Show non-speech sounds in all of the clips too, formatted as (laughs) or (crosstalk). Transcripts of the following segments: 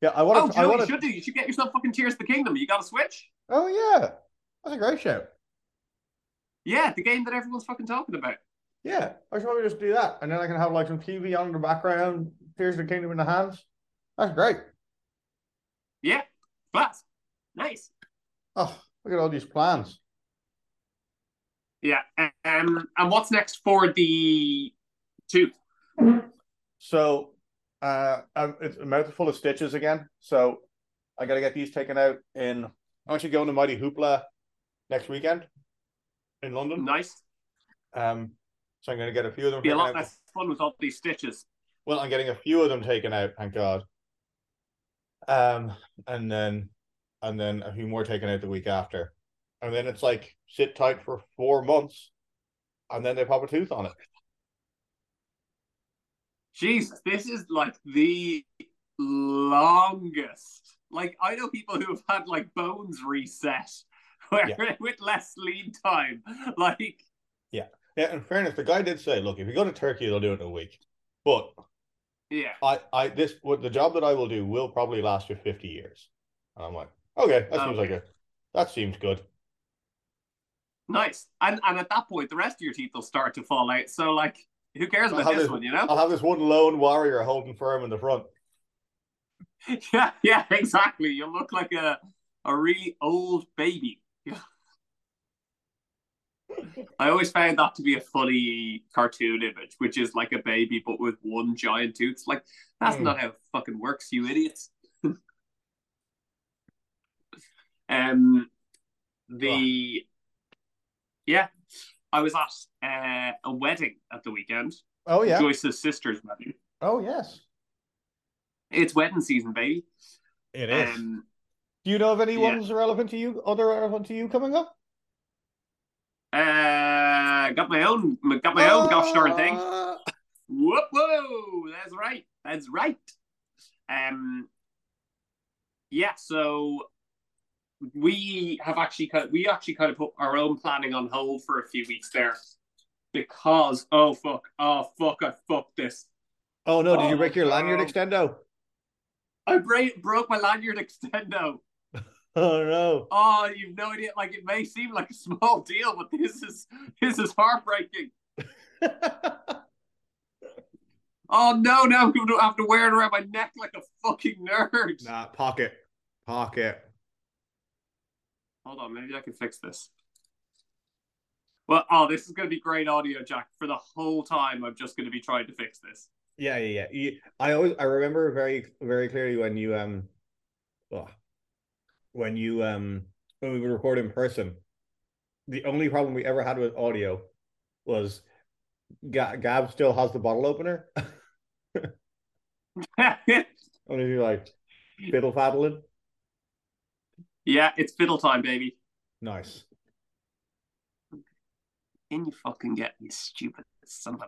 Yeah, I want Oh, to. you I wanna... you should do? You should get yourself fucking Tears of the Kingdom. You got to Switch. Oh yeah, that's a great show. Yeah, the game that everyone's fucking talking about. Yeah, I should probably just do that, and then I can have like some TV on in the background, Tears of the Kingdom in the hands. That's great. Yeah, class. Nice. Oh, look at all these plans. Yeah. Um, and what's next for the two? So, uh, um, it's a mouth full of stitches again. So, I got to get these taken out. In I'm actually going to Mighty Hoopla next weekend in London. Nice. Um, so I'm going to get a few of them. Be a lot out. less fun with all these stitches. Well, I'm getting a few of them taken out, thank God. Um, and then, and then a few more taken out the week after, and then it's like sit tight for four months, and then they pop a tooth on it. Jesus, this is like the longest. Like I know people who have had like bones reset (laughs) where (laughs) with less lead time. Like Yeah, Yeah, in fairness, the guy did say, "Look, if you go to Turkey, they'll do it in a week." But yeah. I, I, this, what the job that I will do will probably last you fifty years. And I'm like, okay, that seems like Okay. a, that seems good. Nice. And and at that point the rest of your teeth will start to fall out. So like who cares about this this- one, you know? I'll have this one lone warrior holding firm in the front. (laughs) yeah, yeah, exactly. You look like a a really old baby. (laughs) I always found that to be a funny cartoon image, which is like a baby but with one giant tooth. It's like that's Hmm. not how it fucking works, you idiots. (laughs) um, the yeah, I was at uh, a wedding at the weekend. Oh yeah. Joyce's sister's wedding. Oh yes. It's wedding season, baby. It is. Um, Do you know of any ones relevant to you, other relevant to you coming up? Uh, got my own, got my own gosh darn thing. Uh, Whoop, whoa, that's right, that's right. Um, yeah, so we have actually kind of, we actually kind of put our own planning on hold for a few weeks there because oh fuck, oh fuck, I fucked this. Oh no! Did you Oh, break your oh, lanyard extendo? I break, broke my lanyard extendo. (laughs) Oh no! Oh, you've no idea. Like it may seem like a small deal, but this is this is heartbreaking. (laughs) Oh no, now I'm to have to wear it around my neck like a fucking nerd. nah, pocket, pocket. Hold on, maybe I can fix this. Well, oh, this is going to be great audio, Jack. For the whole time, I'm just going to be trying to fix this. Yeah, yeah, yeah. I always I remember very very clearly when you um, well, when you um when we would record in person. The only problem we ever had with audio was Ga- Gab still has the bottle opener. Only if you like fiddle faddling. Yeah, it's fiddle time, baby. Nice. Can you fucking get me, stupid son of a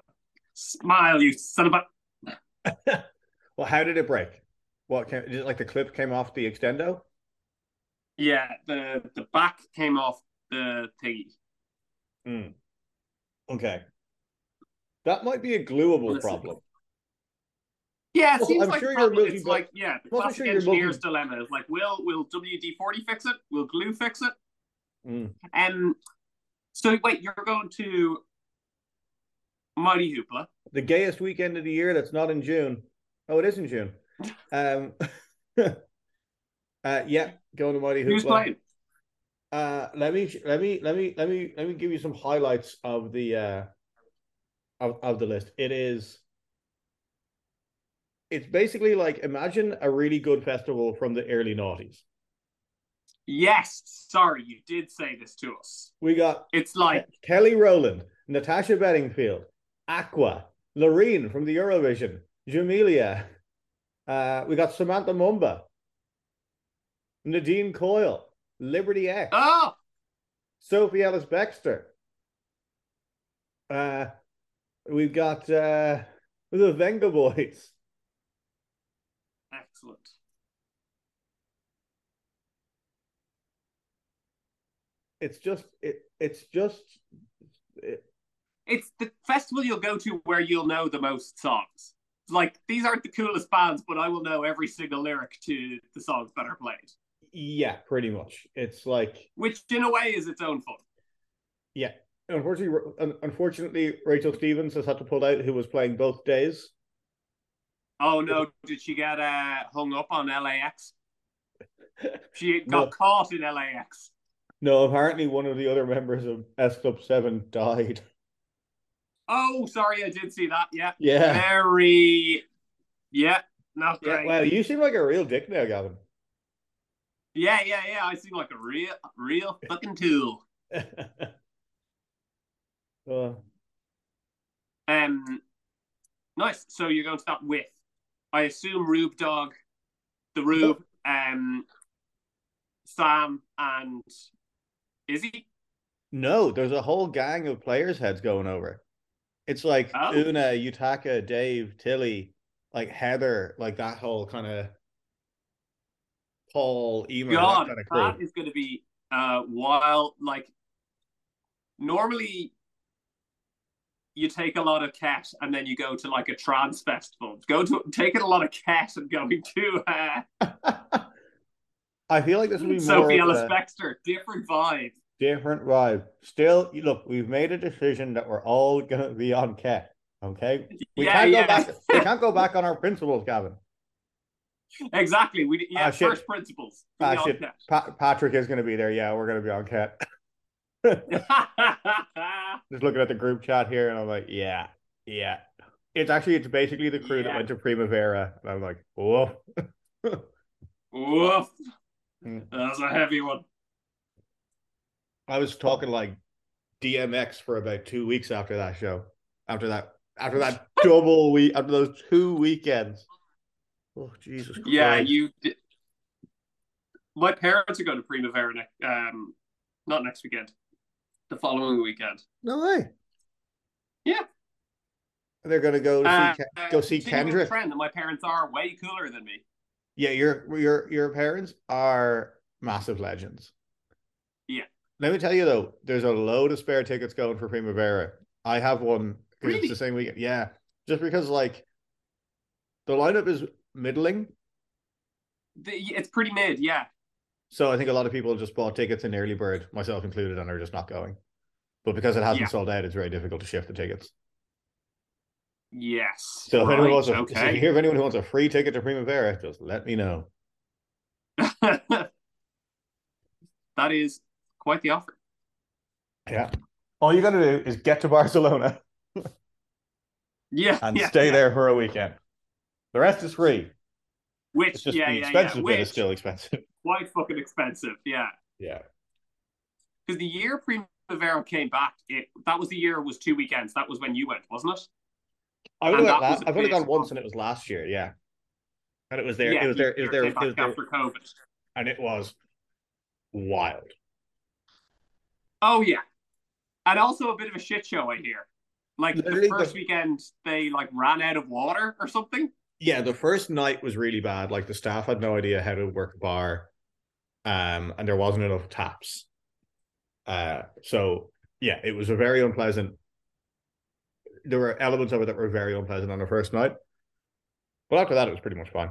smile, you son of a. (laughs) well, how did it break? What came, is it like the clip came off the extendo? Yeah, the the back came off the thingy. Mm. Okay. That might be a glueable Listen. problem. Yeah, it Well, seems I'm like sure probably it's like yeah, the Well, classic sure engineer's multi- dilemma is like, will will WD forty fix it? Will glue fix it? Mm. Um, so wait, you're going to Mighty Hoopla? The gayest weekend of the year that's not in June. Oh, it is in June. (laughs) Um, (laughs) uh, yeah, going to Mighty Who's Hoopla. playing? Uh, let me let me let me let me let me give you some highlights of the uh of, of the list. It is it's basically like imagine a really good festival from the early noughties. Yes, sorry, you did say this to us. We got It's like Kelly Rowland, Natasha Bedingfield, Aqua, Loreen from the Eurovision, Jamelia. Uh, we got Samantha Mumba, Nadine Coyle, Liberty X, oh, Sophie Ellis Bextor. Uh, we've got uh, the Venga Boys. Excellent. It's just it. It's just it, It's the festival you'll go to where you'll know the most songs. like these aren't the coolest bands, but I will know every single lyric to the songs that are played. Yeah, pretty much. It's like which in a way is its own fun. Yeah. Unfortunately, unfortunately, Rachel Stevens has had to pull out, who was playing both days. Oh no! Did she get uh, hung up on LAX? (laughs) She got no. caught in LAX. No, apparently one of the other members of S Club Seven died. Oh, sorry, I did see that. Yeah. Yeah. Very. Yeah. Not great. Yeah, wow, you seem like a real dick now, Gavin. Yeah, yeah, yeah. I seem like a real, real fucking tool. (laughs) uh. Um, nice. So you're going to start with, I assume, Rube Dog, the Rube, um, Sam, and Izzy. No, there's a whole gang of players' heads going over. It's like oh. Una, Yutaka, Dave, Tilly, like Heather, like that whole kind of Paul, Emer, God, that, kind of that is going to be uh wild. Like normally, you take a lot of cash and then you go to like a trance festival. Go to taking a lot of cash and going (laughs) to. Uh, (laughs) I feel like this would be Sophie more Ellis Bextor, different vibe different vibe. Still, look, we've made a decision that we're all gonna be on Ket. Okay, we yeah, can't go yeah. back. We can't go back on our principles, Gavin. Exactly. We yeah, uh, first principles. Uh, shit. Pa- Patrick is going to be there. Yeah, we're going to be on Ket. (laughs) (laughs) Just looking at the group chat here, and I'm like, yeah, yeah. It's actually it's basically the crew yeah. that went to Primavera, and I'm like, woof, woof. (laughs) Hmm. That's a heavy one. I was talking like DMX for about two weeks after that show. After that, after that (laughs) double week, after those two weekends. Oh Jesus! Christ. Yeah, you. Did... My parents are going to Primavera next, um, not next weekend, the following weekend. No way. Yeah. They're going to go to uh, see go see Kendrick. Trend that my parents are way cooler than me. Yeah, your your your parents are massive legends. Yeah. Let me tell you though, there's a load of spare tickets going for Primavera. I have one. Really? It's the same weekend. Yeah, just because like the lineup is middling. The, it's pretty mid, yeah. So I think a lot of people just bought tickets in early bird, myself included, and are just not going. But because it hasn't yeah. sold out, it's very difficult to shift the tickets. Yes. So if right. anyone wants a, okay. so if you hear of anyone who wants a free ticket to Primavera, just let me know. (laughs) that is quite the offer. Yeah. All you got to do is get to Barcelona. (laughs) yeah. And yeah, stay yeah. there for a weekend. The rest is free. Which it's just yeah, the expensive yeah. bit Which, is still expensive. Quite fucking expensive, yeah. Yeah. Because the year Primavera came back, it that was the year it was two weekends. That was when you went, wasn't it? I would have last, I've only gone once, and it was last year. Yeah, and it was there. Yeah, it was there. It was there. It was there after COVID, and it was wild. Oh yeah, and also a bit of a shit show. I hear. Like Literally the first the... weekend, they like ran out of water or something. Yeah, the first night was really bad. Like the staff had no idea how to work a bar, um, and there wasn't enough taps. Uh, so yeah, it was a very unpleasant. There were elements of it that were very unpleasant on the first night, but after that, it was pretty much fine.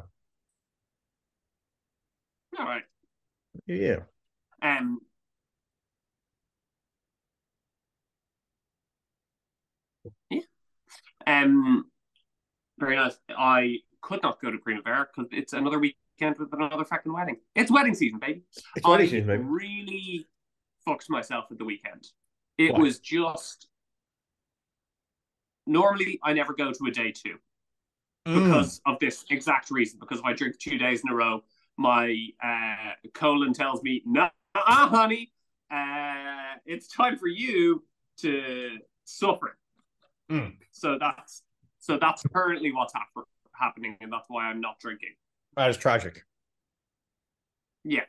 All right. Yeah. Um, Yeah. Um, very nice. I could not go to Primavera because it's another weekend with another fucking wedding. It's wedding season, baby. It's wedding I season, baby. really fucked myself at the weekend. It was just. Normally, I never go to a day two mm. because of this exact reason. Because if I drink two days in a row, my uh, colon tells me, "No, uh, honey, uh, it's time for you to suffer." Mm. So that's so that's currently what's hap- happening, and that's why I'm not drinking. That is tragic. Yeah.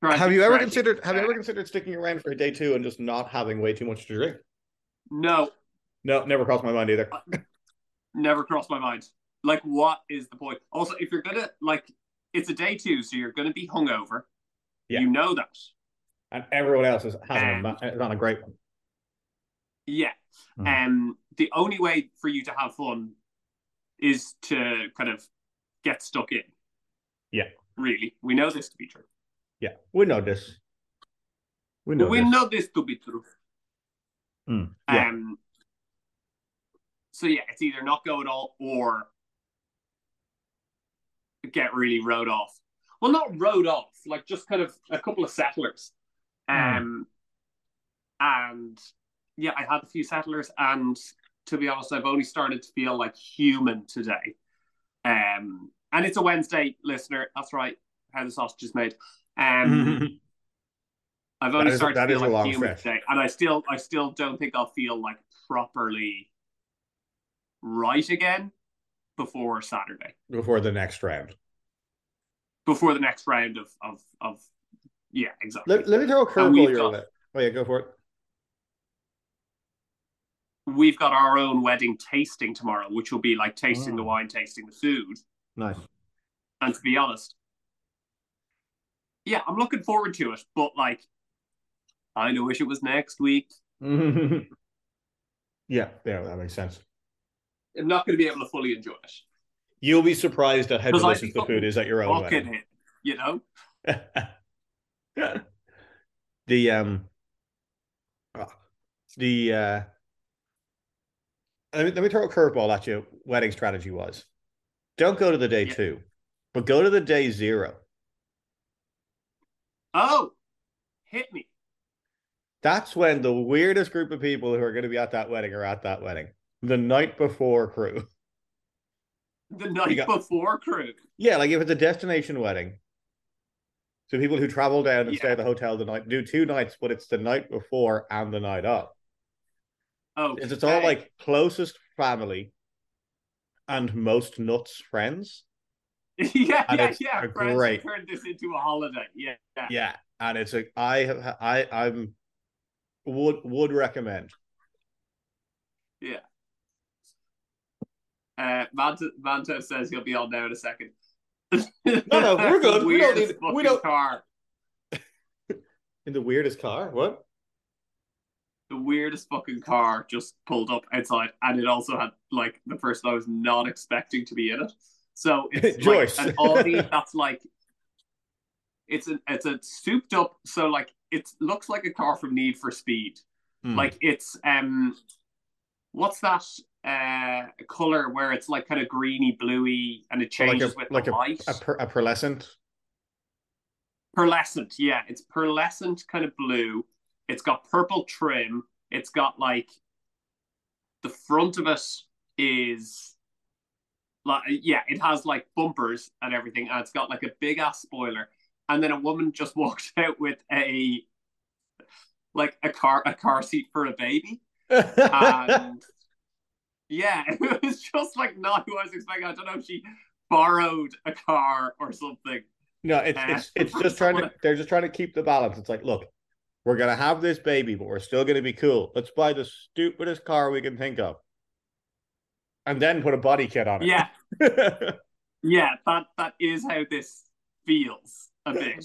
Tragic, have you ever tragic. considered Have you ever considered sticking around for a day two and just not having way too much to drink? No. No, never crossed my mind either. Uh, never crossed my mind. Like, what is the point? Also, if you're gonna like, it's a day two, so you're gonna be hungover. Yeah. You know that. And everyone else is a, is on a great one. Yeah. Mm. Um, the only way for you to have fun is to kind of get stuck in. Yeah. Really. We know this to be true. Yeah, we know this. We know we this. know this to be true. Mm, yeah. Um so yeah, it's either not go at all or get really rode off. Well, not rode off, like just kind of a couple of settlers. Hmm. Um and yeah, I had a few settlers and to be honest, I've only started to feel like human today. Um and it's a Wednesday, listener. That's right. How the sausage is made. Um (laughs) I've only That is- started that to feel like human today, and I still, I still don't think I'll feel like properly right again before Saturday, Before the next round. before the next round of of of yeah, exactly. Let, let me throw a curveball your way. Oh yeah, go for it. We've got our own wedding tasting tomorrow, which will be like tasting the Oh. wine, tasting the food. Nice. And to be honest, yeah, I'm looking forward to it. But like, I know wish it was next week. (laughs) yeah, yeah, that makes sense. I'm not going to be able to fully enjoy it. You'll be surprised at how delicious the food is at your own wedding. it, you know. (laughs) the um ah, the uh let me, let me throw a curveball at you wedding strategy was don't go to the day Yeah. two but go to the day zero. Oh, hit me. that's when the weirdest group of people who are going to be at that wedding are at that wedding. The night before crew. The night got- before crew. yeah like if it's a destination wedding. So people who travel down and stay at the hotel the night do two nights but it's the night before and the night of Oh, Is it's all like closest family and most nuts friends. (laughs) yeah, and yeah, yeah. Friends great- turned this into a holiday. Yeah, yeah. Yeah, and it's a I have I I'm would would recommend. Yeah. Uh, Manto, Manto says he'll be on now in a second. No, no, we're (laughs) good. We don't Weirdest need- we don't- car. (laughs) In the weirdest car, what? The weirdest fucking car just pulled up outside, and it also had like the person I was not expecting to be in it. So it's (laughs) Joyce. like an Audi (laughs) that's like it's a it's a souped up. So like it looks like a car from Need for Speed. Hmm. Like it's um, what's that uh color where it's like kind of greeny bluey and it So like a- changes with like the light. a, per, a pearlescent. pearlescent, yeah, it's pearlescent kind of blue. It's got purple trim. It's got like the front of it is like yeah, it has like bumpers and everything, and it's got like a big ass spoiler. And then a woman just (laughs) walked out with a like a car a car seat for a baby. And (laughs) yeah, (laughs) it was just like not who I was expecting. I don't know if she borrowed a car or something. no, it's Uh, it's it's just trying to they're just trying to keep the balance. It's like, look, we're gonna have this baby, but we're still gonna be cool. Let's buy the stupidest car we can think of. And then put a body kit on it. Yeah, (laughs) yeah, that that is how this feels a bit.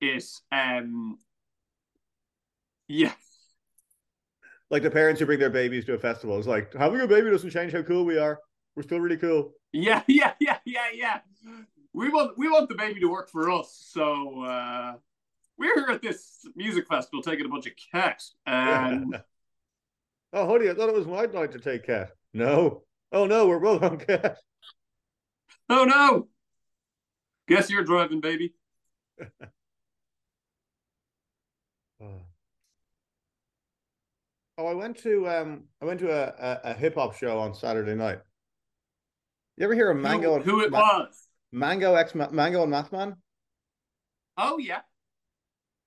It um yeah. like the parents who bring their babies to a festival. It's like having a baby doesn't change how cool we are. We're still really cool. Yeah, (laughs) yeah, yeah, yeah, yeah. We want we want the baby to work for us. So uh we're here at this music festival taking a bunch of cash. (laughs) And (laughs) oh, honey, I thought it was my night to take Ket. No. Oh no, we're both on Ket. (laughs) oh no. Guess you're driving, baby. Oh, I went to um, I went to a, a, a hip hop show on Saturday night. You ever hear of Mango who, who it Ma- was. Mango X Mango and Mathman? Oh yeah.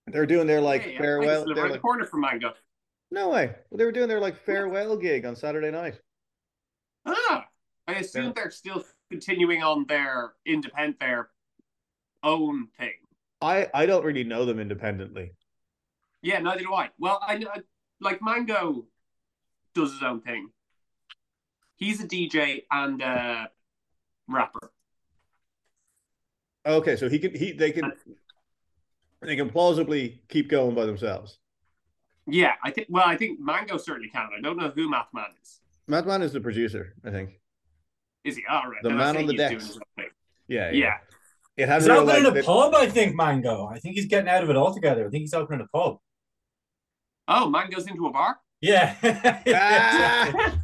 They're doing their like yeah. farewell. They're the like, corner from Mango. no way. Well, they were doing their like farewell gig on Saturday night. Ah, I assume Yeah. they're still continuing on their independent, their own thing. I I don't really know them independently. Yeah, neither do I. Well, I know, like Mango does his own thing. He's a DJ and a rapper. Okay, so he can he they can they can plausibly keep going by themselves. Yeah, I think. Well, I think Mango certainly can. I don't know who Mathman is. Mathman is the producer, I think. Is he all right? The then man on the he's decks. doing something. Yeah, Yeah. It has He's real, opening like, a the- pub, I think, Mango. I think he's getting out of it altogether. I think he's opening a pub. Oh, man goes into a bar. Yeah. (laughs) Ah!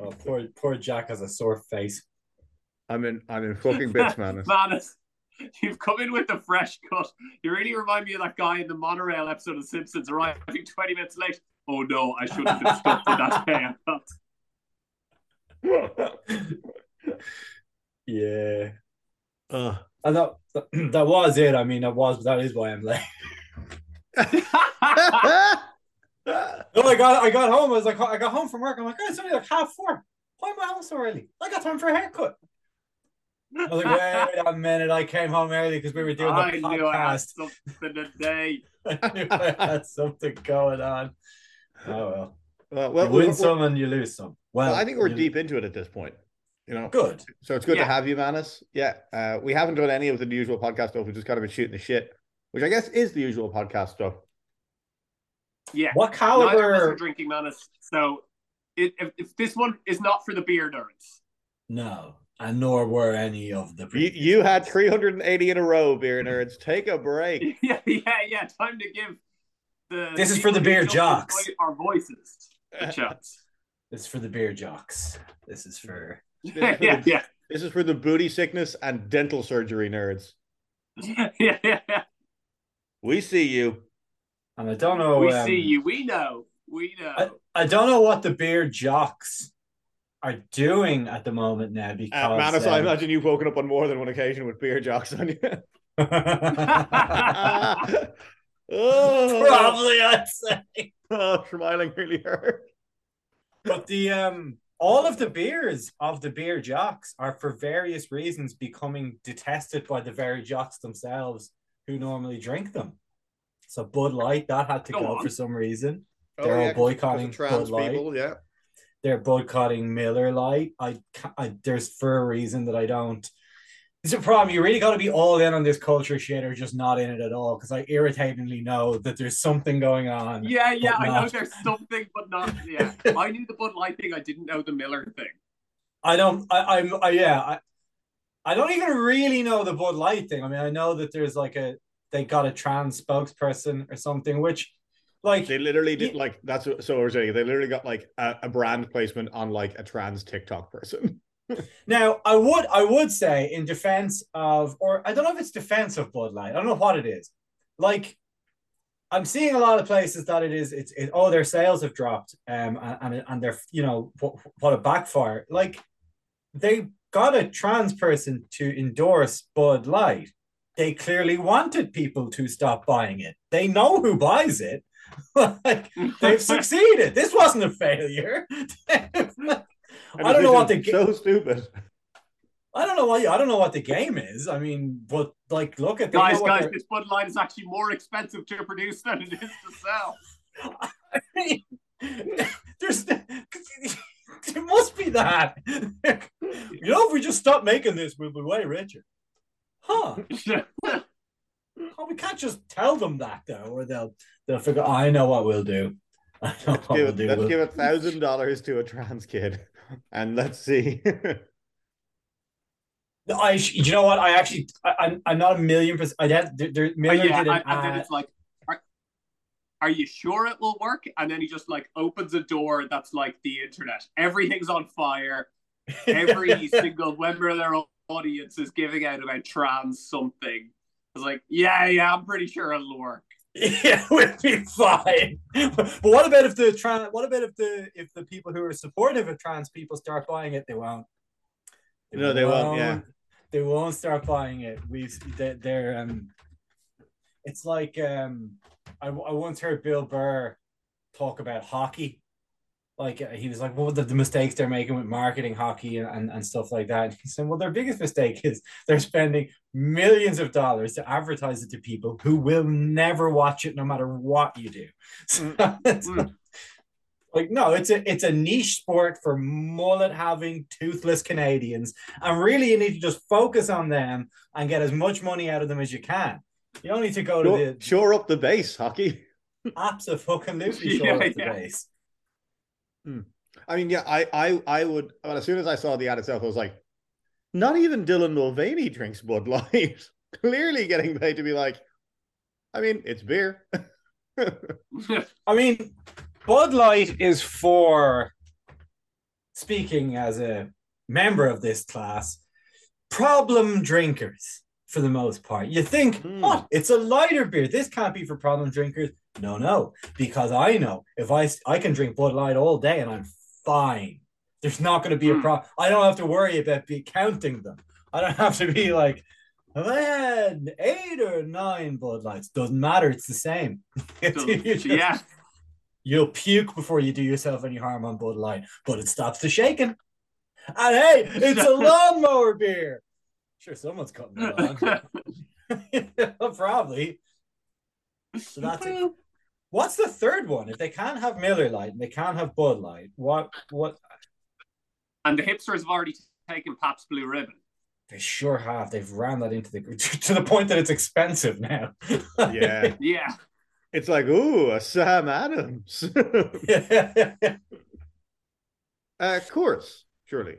oh, poor, poor Jack has a sore face. I'm in. I'm in fucking bits, man. (laughs) Manus, you've come in with the fresh cut. You really remind me of that guy in the monorail episode of Simpsons arriving 20 minutes late. Oh no, I shouldn't have stuck to that pay. (laughs) Yeah. Ugh. And that, (clears throat) that was it. I mean, that was that is why I'm late. (laughs) No, I got I got home. I was like, I got home from work. I'm like, oh, it's only like half four. Why am I home so early? I got time for a haircut. I was like, wait a minute. I came home early because we were doing the podcast. I knew I had something today. (laughs) I knew I had something going on. Oh well. well, well, you win we're- some and you lose some. Well, well, I think we're you- deep into it at this point. You know, Good. so it's good Yeah. to have you, Manus. Yeah, uh, we haven't done any of the usual podcast stuff. We've just kind of been shooting the shit, which I guess is the usual podcast stuff. Yeah. What Neither are caliber? drinking Manus. So it, if, if this one is not for the beer nerds. No, and nor were any of the. You, you had 380 in a row, beer nerds. Take a break. (laughs) yeah, yeah, yeah. Time to give the. This is for the beer jocks. Our voices. A. (laughs) This is for the beer jocks. This is for. This is for (laughs) yeah, the- yeah, This is for the booty sickness and dental surgery nerds. yeah, yeah, yeah. We see you. And I don't know. we um, see you. We know. We know. I, I don't know what the beer jocks are doing at the moment now because Uh, Manus, I um, imagine you've woken up on more than one occasion with beer jocks on you. (laughs) (laughs) oh, probably I'd say. oh, smiling really hurt. But the um all of the beers of the beer jocks are for various reasons becoming detested by the very jocks themselves who normally drink them. So Bud Light that had to Go go for some reason. Oh, They're all yeah, of boycotting Bud Light. people. Yeah, They're boycotting Miller Lite. I, I there's for a reason that I don't. It's a problem. You really got to be all in on this culture shit, or just not in it at all. Because I irritatingly know that there's something going on. yeah, yeah. I know there's something, but not. Yeah, (laughs) I knew the Bud Light thing. I didn't know the Miller thing. I don't. I, I'm. I, yeah. I, I don't even really know the Bud Light thing. I mean, I know that there's like a they got a trans spokesperson or something, which, like, they literally did like that's what, so I was saying. They literally got like a, a brand placement on like a trans TikTok person. (laughs) Now, I would I would say in defense of, or I don't know if it's defense of Bud Light. I don't know what it is. Like, I'm seeing a lot of places that it is. It's it, oh, their sales have dropped, um, and and, and they're you know what, what a backfire. Like, they got a trans person to endorse Bud Light. They clearly wanted people to stop buying it. They know who buys it. (laughs) like, they've succeeded. This wasn't a failure. (laughs) I don't know what the decision's ga- so stupid. I don't know what I don't know what the game is. I mean, but like, look at they guys, guys, they're- this Bud Light is actually more expensive to produce than it is to sell. (laughs) I mean, there's it must be that. you know, if we just stop making this, we'll be way richer. Huh? Oh, we can't just tell them that though, or they'll they'll figure. Oh, I know what we'll do. (laughs) I know what we'll do. let's We'll- give a thousand dollars to a trans kid, (laughs) and let's see. (laughs) I, you know what? I actually, I, I'm, I'm not a million percent. I had there, there, But Miller oh, yeah, did an and, and then it's like, are, are you sure it will work? And then he just like opens a door that's like the internet. Everything's on fire. Every single member of their audience is giving out about trans something. It's like, yeah, yeah, I'm pretty sure it'll work. (laughs) yeah, we'll be fine. But what about if the trans? What about if the if the people who are supportive of trans people start buying it? They won't. No, they won't, yeah. they won't start buying it. We've they, they're um. It's like um, I, I once heard Bill Burr talk about hockey. Like uh, he was like, what the, the mistakes they're making with marketing hockey and, and, and stuff like that. And he said, well, their biggest mistake is they're spending millions of dollars to advertise it to people who will never watch it no matter what you do. (laughs) So Mm. (laughs) like no, it's a it's a niche sport for mullet having toothless Canadians, and really you need to just focus on them and get as much money out of them as you can. You don't need to go to shore, the shore up the base, hockey. absolutely (laughs) Yeah, short of the yeah. base. I mean, yeah, I, I, I would. Well, as soon as I saw the ad itself, I was like, not even Dylan Mulvaney drinks Bud Light. (laughs) Clearly, getting paid to be like, I mean, it's beer. (laughs) I mean, Bud Light is for speaking as a member of this class, problem drinkers for the most part. You think, Hmm. what? It's a lighter beer. This can't be for problem drinkers. No, no, because I know if I I can drink Bud Light all day and I'm fine. There's not going to be a Hmm. problem. I don't have to worry about be counting them. I don't (laughs) have to be like, have I had eight or nine Bud Lights? Doesn't matter. It's the same. (laughs) You just- yeah. You'll puke before you do yourself any harm on Bud Light, but it stops the shaking. And hey, it's a (laughs) lawnmower beer. Sure, someone's cutting it on. Probably. So that's it. What's the third one? If they can't have Miller Lite and they can't have Bud Light, what what and the hipsters have already taken Pabst Blue Ribbon. they sure have. They've ran that into the (laughs) to the point that it's expensive now. yeah, (laughs) Yeah. it's like, ooh, a Sam Adams. yeah. (laughs) uh, course, surely.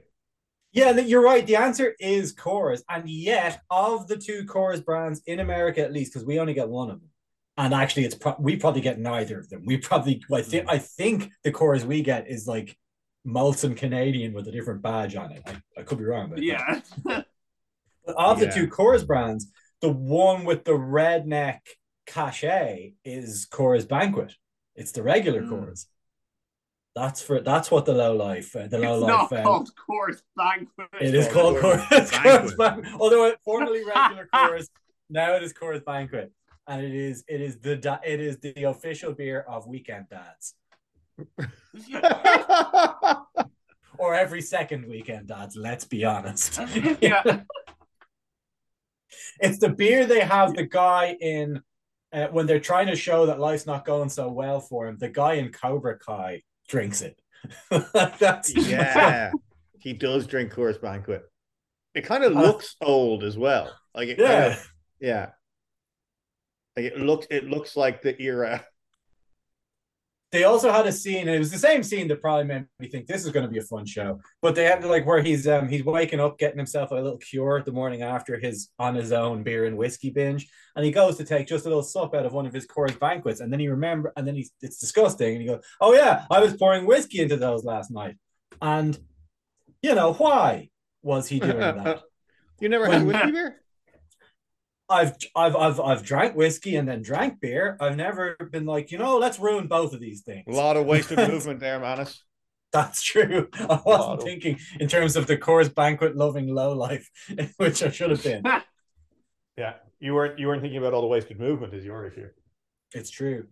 Yeah, you're right. The answer is Coors, and yet of the two Coors brands in America, at least, because we only get one of them, and actually, it's pro- we probably get neither of them. We probably, I think, I think the Coors we get is like Molson Canadian with a different badge on it. I, I could be wrong, but Yeah. (laughs) But of the two Coors brands, the one with the redneck cachet is Coors Banquet. It's the regular Mm. Coors. That's for that's what the low life, uh, the low it's life. not um, called Coors Banquet. it is called chorus, Coors Coors, Banquet. Coors Banquet. Although it formerly regular (laughs) Coors, now it is Coors Banquet, and it is it is the it is the official beer of weekend dads, (laughs) or every second weekend dads. Let's be honest. (laughs) yeah. (laughs) it's the beer they have the guy in uh, when they're trying to show that life's not going so well for him. The guy in Cobra Kai drinks it. That's yeah, he does drink Coors Banquet. It kind of Uh, looks old as well. Like it kind yeah. of, yeah. Like it looks, it looks like the era. (laughs) They also had a scene, and it was the same scene that probably made me think this is going to be a fun show. But they had like where he's um he's waking up, getting himself a little cure the morning after his on his own beer and whiskey binge, and he goes to take just a little sup out of one of his Coors banquets, and then he remember, and then he's it's disgusting, and he goes, "Oh yeah, I was pouring whiskey into those last night," and you know why was he doing (laughs) that? You never had whiskey beer? I've I've I've I've drank whiskey and then drank beer. I've never been like, you know, let's ruin both of these things. A lot of wasted (laughs) movement there, Manus. That's true. (laughs) I wasn't of- thinking in terms of the Coors banquet loving low life, (laughs) which I should have been. Yeah, you weren't you weren't thinking about all the wasted movement is your issue. It's true.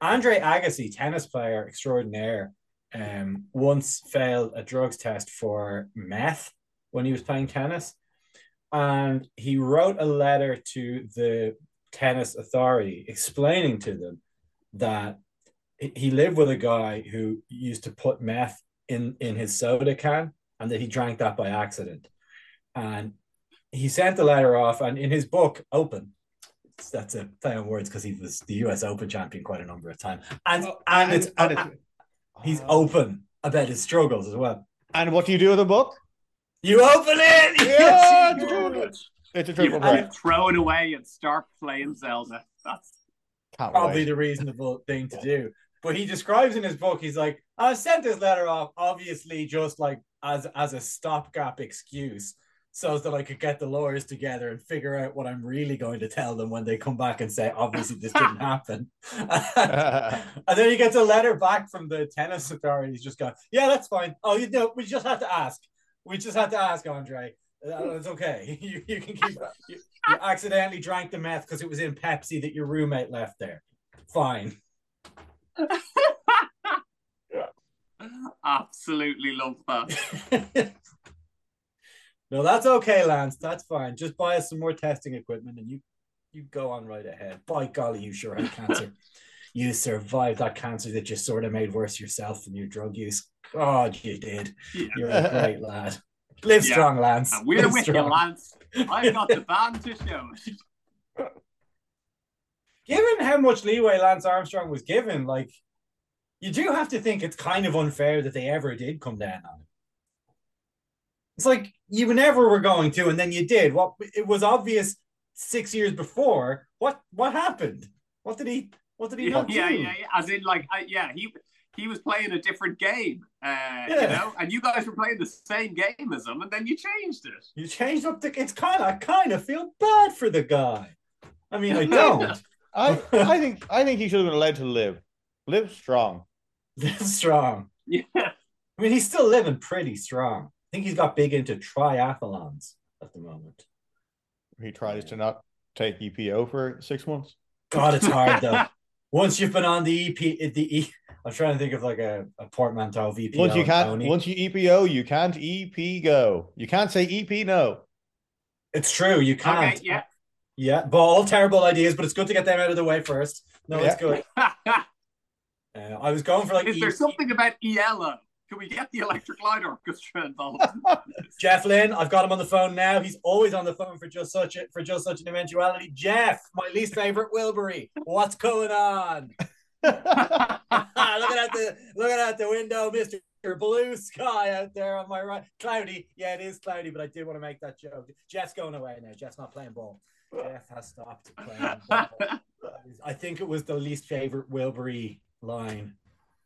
Andre Agassi, tennis player extraordinaire, um, once failed a drugs test for meth when he was playing tennis. And he wrote a letter to the tennis authority explaining to them that he- lived with a guy who used to put meth in, in his soda can and that he drank that by accident. And he sent the letter off, and in his book, Open, that's a play on words because he was the US Open champion quite a number of times. And Oh, and, it's and it's- oh, he's Oh. open about his struggles as well. And what do you do with the book? You open it! Yeah, (laughs) Yes, it's you It's a You triple you throw it away and start playing Zelda. That's Can't Probably wait. the reasonable thing to do. But he describes in his book, he's like, I sent this letter off, obviously just like as as a stopgap excuse, so that I could get the lawyers together and figure out what I'm really going to tell them when they come back and say, obviously this didn't (laughs) happen. (laughs) and then he gets a letter back from the tennis authorities, just going, yeah, that's fine. Oh, you know, we just have to ask. We just have to ask, Andre. Uh, it's okay. (laughs) You, you can keep. You, you accidentally drank the meth because it was in Pepsi that your roommate left there. Fine. (laughs) absolutely love that. (laughs) no, that's okay, Lance. That's fine. Just buy us some more testing equipment and you you go on right ahead. By golly, you sure had cancer. You survived that cancer that you sort of made worse yourself from your drug use. God, you did. Yeah. You're a great lad. Live Yeah. strong, Lance. And we're Live with you, strong. Lance. I've got the (laughs) band to show. Given how much leeway Lance Armstrong was given, like you do have to think it's kind of unfair that they ever did come down on him. It's like you never were going to, and then you did. What it was obvious six years before. What what happened? What did he? What did he Yeah, not do? yeah, yeah. yeah. As in, like, I, yeah, he he was playing a different game, uh, you know, and you guys were playing the same game as him, and then you changed it. You changed up the. It's kind of. I kind of feel bad for the guy. I mean, I (laughs) don't. I I (laughs) think I think he should have been allowed to live, live strong. Live strong. Yeah, I mean, he's still living pretty strong. I think he's got big into triathlons at the moment. He tries to not take EPO for six months. God, it's hard though. (laughs) Once you've been on the EP, the E, I'm trying to think of like a, a portmanteau of EP. Once you can't, once you EPO, you can't EP go. You can't say EP no. it's true, you can't. okay, yeah. yeah, but all terrible ideas. But it's good to get them out of the way first. No, it's good. (laughs) Uh, I was going for like Is there something about ELO? Can we get the Electric Light Orchestra involved? (laughs) Jeff Lynne. I've got him on the phone now. He's always on the phone for just such a, for just such an eventuality. Jeff, my least favorite Wilbury. What's going on? (laughs) looking at the looking out the window, Mister Blue Sky out there on my right. Cloudy, yeah, it is cloudy, but I did want to make that joke. Jeff's going away now. Jeff's not playing ball. Jeff has stopped playing ball. (laughs) I think it was the least favorite Wilbury line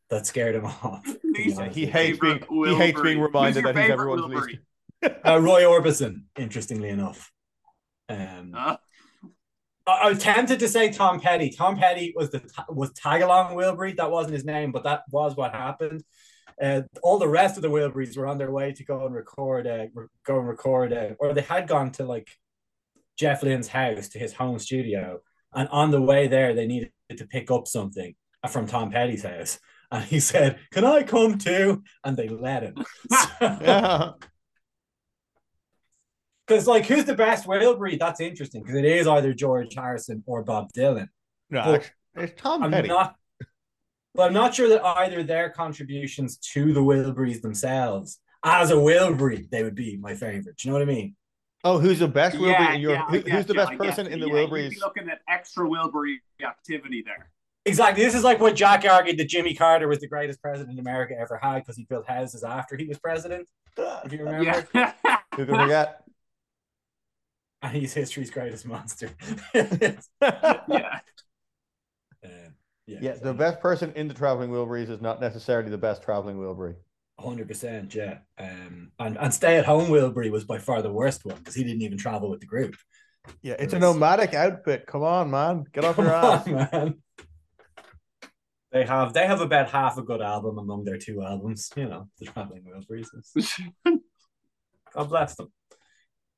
that scared him (laughs) off. to be Least honest he hates being Favorite he hates being reminded that he's everyone's Wilbury? least. Uh, Roy Orbison, interestingly enough. Um, Huh? I, I was tempted to say Tom Petty. Tom Petty was the was Tagalong Wilbury. That wasn't his name, but that was what happened. Uh, all the rest of the Wilburys were on their way to go and record, uh, re- go and record, uh, or they had gone to like Jeff Lynne's house to his home studio, and on the way there, they needed to pick up something from Tom Petty's house, and he said, "Can I come too?" And they let him. (laughs) Yeah. (laughs) Because like, who's the best Wilbury? That's interesting because it is either George Harrison or Bob Dylan. No, Well, actually, it's Tom I'm Petty. not, but I'm not sure that either their contributions to the Wilburys themselves, as a Wilbury, they would be my favorite. Do you know what I mean? Oh, who's the best Wilbury Yeah, in your? yeah, who- get who's the best I person you. in the Yeah, You'd Wilburys? be looking at extra Wilbury activity there. Exactly. This is like what Jack argued that Jimmy Carter was the greatest president America ever had because he built houses after he was president. If you remember, Yeah. (laughs) Who can forget? and (laughs) he's history's greatest monster. (laughs) yeah. Uh, yeah, Yeah, the best person in the traveling Wilburys is not necessarily the best traveling Wilbury. Hundred percent, yeah. Um, and and stay at home Wilbury was by far the worst one because he didn't even travel with the group. Yeah, it's a nomadic outfit. Come on, man, get off Come your ass. on, man. They have they have about half a good album among their two albums. You know, the Traveling Wilburys. (laughs) God bless them.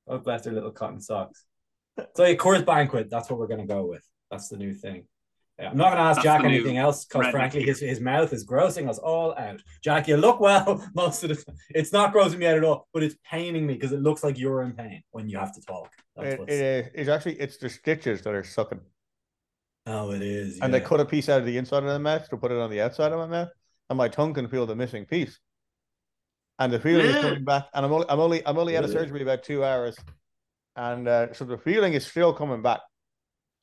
God bless their little cotton socks. So yeah, Coors Banquet. That's what we're gonna go with. That's the new thing. Yeah, I'm not gonna ask That's Jack anything else because frankly his, his mouth is grossing us all out. Jack, you look well (laughs) most of the time. It's not grossing me out at all, but it's paining me because it looks like you're in pain when you have to talk. That's It, what's, it is. It's actually it's the stitches that are sucking, oh, it is. and they cut a piece out of the inside of the mouth to put it on the outside of my mouth, and my tongue can feel the missing piece. And the feeling is coming back, and I'm only I'm only I'm only out of surgery about two hours, and uh, so the feeling is still coming back,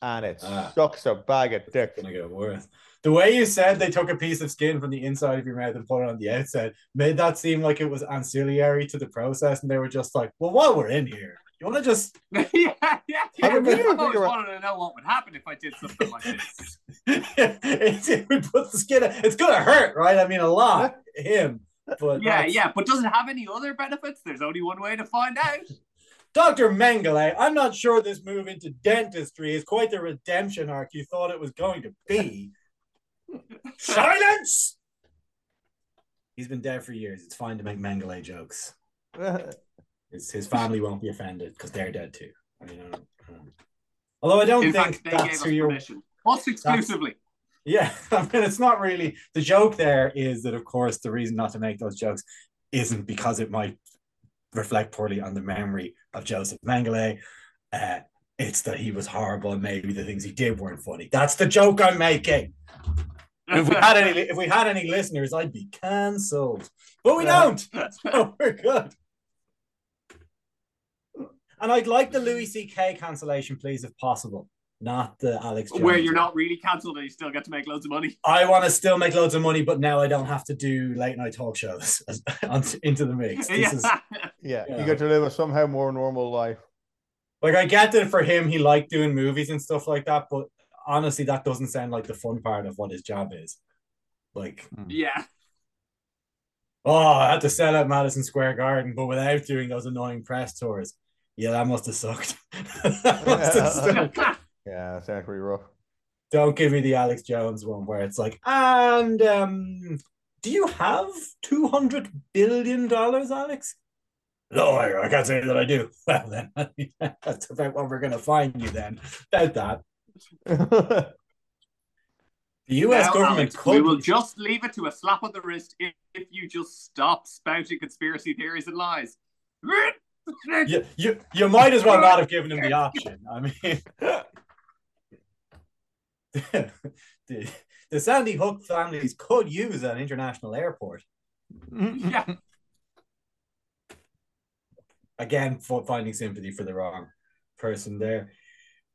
and it Ah. sucks a bag of dick. gonna get worse. The way you said they took a piece of skin from the inside of your mouth and put it on the outside made that seem like it was ancillary to the process, and they were just like, "Well, while we're in here, you want to just (laughs) yeah, yeah, yeah. I remember- I've always wanted to know what would happen if I did something like this. it, it would put the skin. It's gonna hurt, right? I mean, a lot. (laughs) Him, but Yeah, that's- yeah, but does it have any other benefits? There's only one way to find out. Dr. Mengele, I'm not sure this move into dentistry is quite the redemption arc you thought it was going to be. (laughs) Silence! He's been dead for years. It's fine to make Mengele jokes. His, his family won't be offended because they're dead too. You know. um, although I don't In think fact, that's who you're. permission. Us exclusively. Yeah, (laughs) I mean, it's not really the joke. There is that, of course, the reason not to make those jokes isn't because it might reflect poorly on the memory of Joseph Mengele. Uh, it's that he was horrible and maybe the things he did weren't funny. That's the joke I'm making. If we had any, if we had any listeners, I'd be cancelled. But we (laughs) don't. So (laughs) we're good. And I'd like the Louis C.K. cancellation, please, if possible. not the Alex Jones. Where you're not really cancelled and you still get to make loads of money. I want to still make loads of money, but now I don't have to do late night talk shows (laughs) into the mix. This yeah. is Yeah, (laughs) Yeah. you get to live a somehow more normal life. like I get that for him, he liked doing movies and stuff like that, but honestly, that doesn't sound like the fun part of what his job is. Like, hmm. yeah. oh, I had to sell out Madison Square Garden, but without doing those annoying press tours. Yeah, that must have sucked. (laughs) Must have sucked. Yeah, it sounds pretty rough. Don't give me the Alex Jones one where it's like, and um, do you have two hundred billion dollars, Alex? No, I, I can't say that I do. (laughs) Well, then (laughs) that's about what we're going to find you then. About that, the U.S. Now, government Alex, could. we will just leave it to a slap on the wrist if, if you just stop spouting conspiracy theories and lies. You, (laughs) you, you might as well not have given him the option. I mean, (laughs) the, the Sandy Hook families could use an international airport. (laughs) yeah. again for finding sympathy for the wrong person there.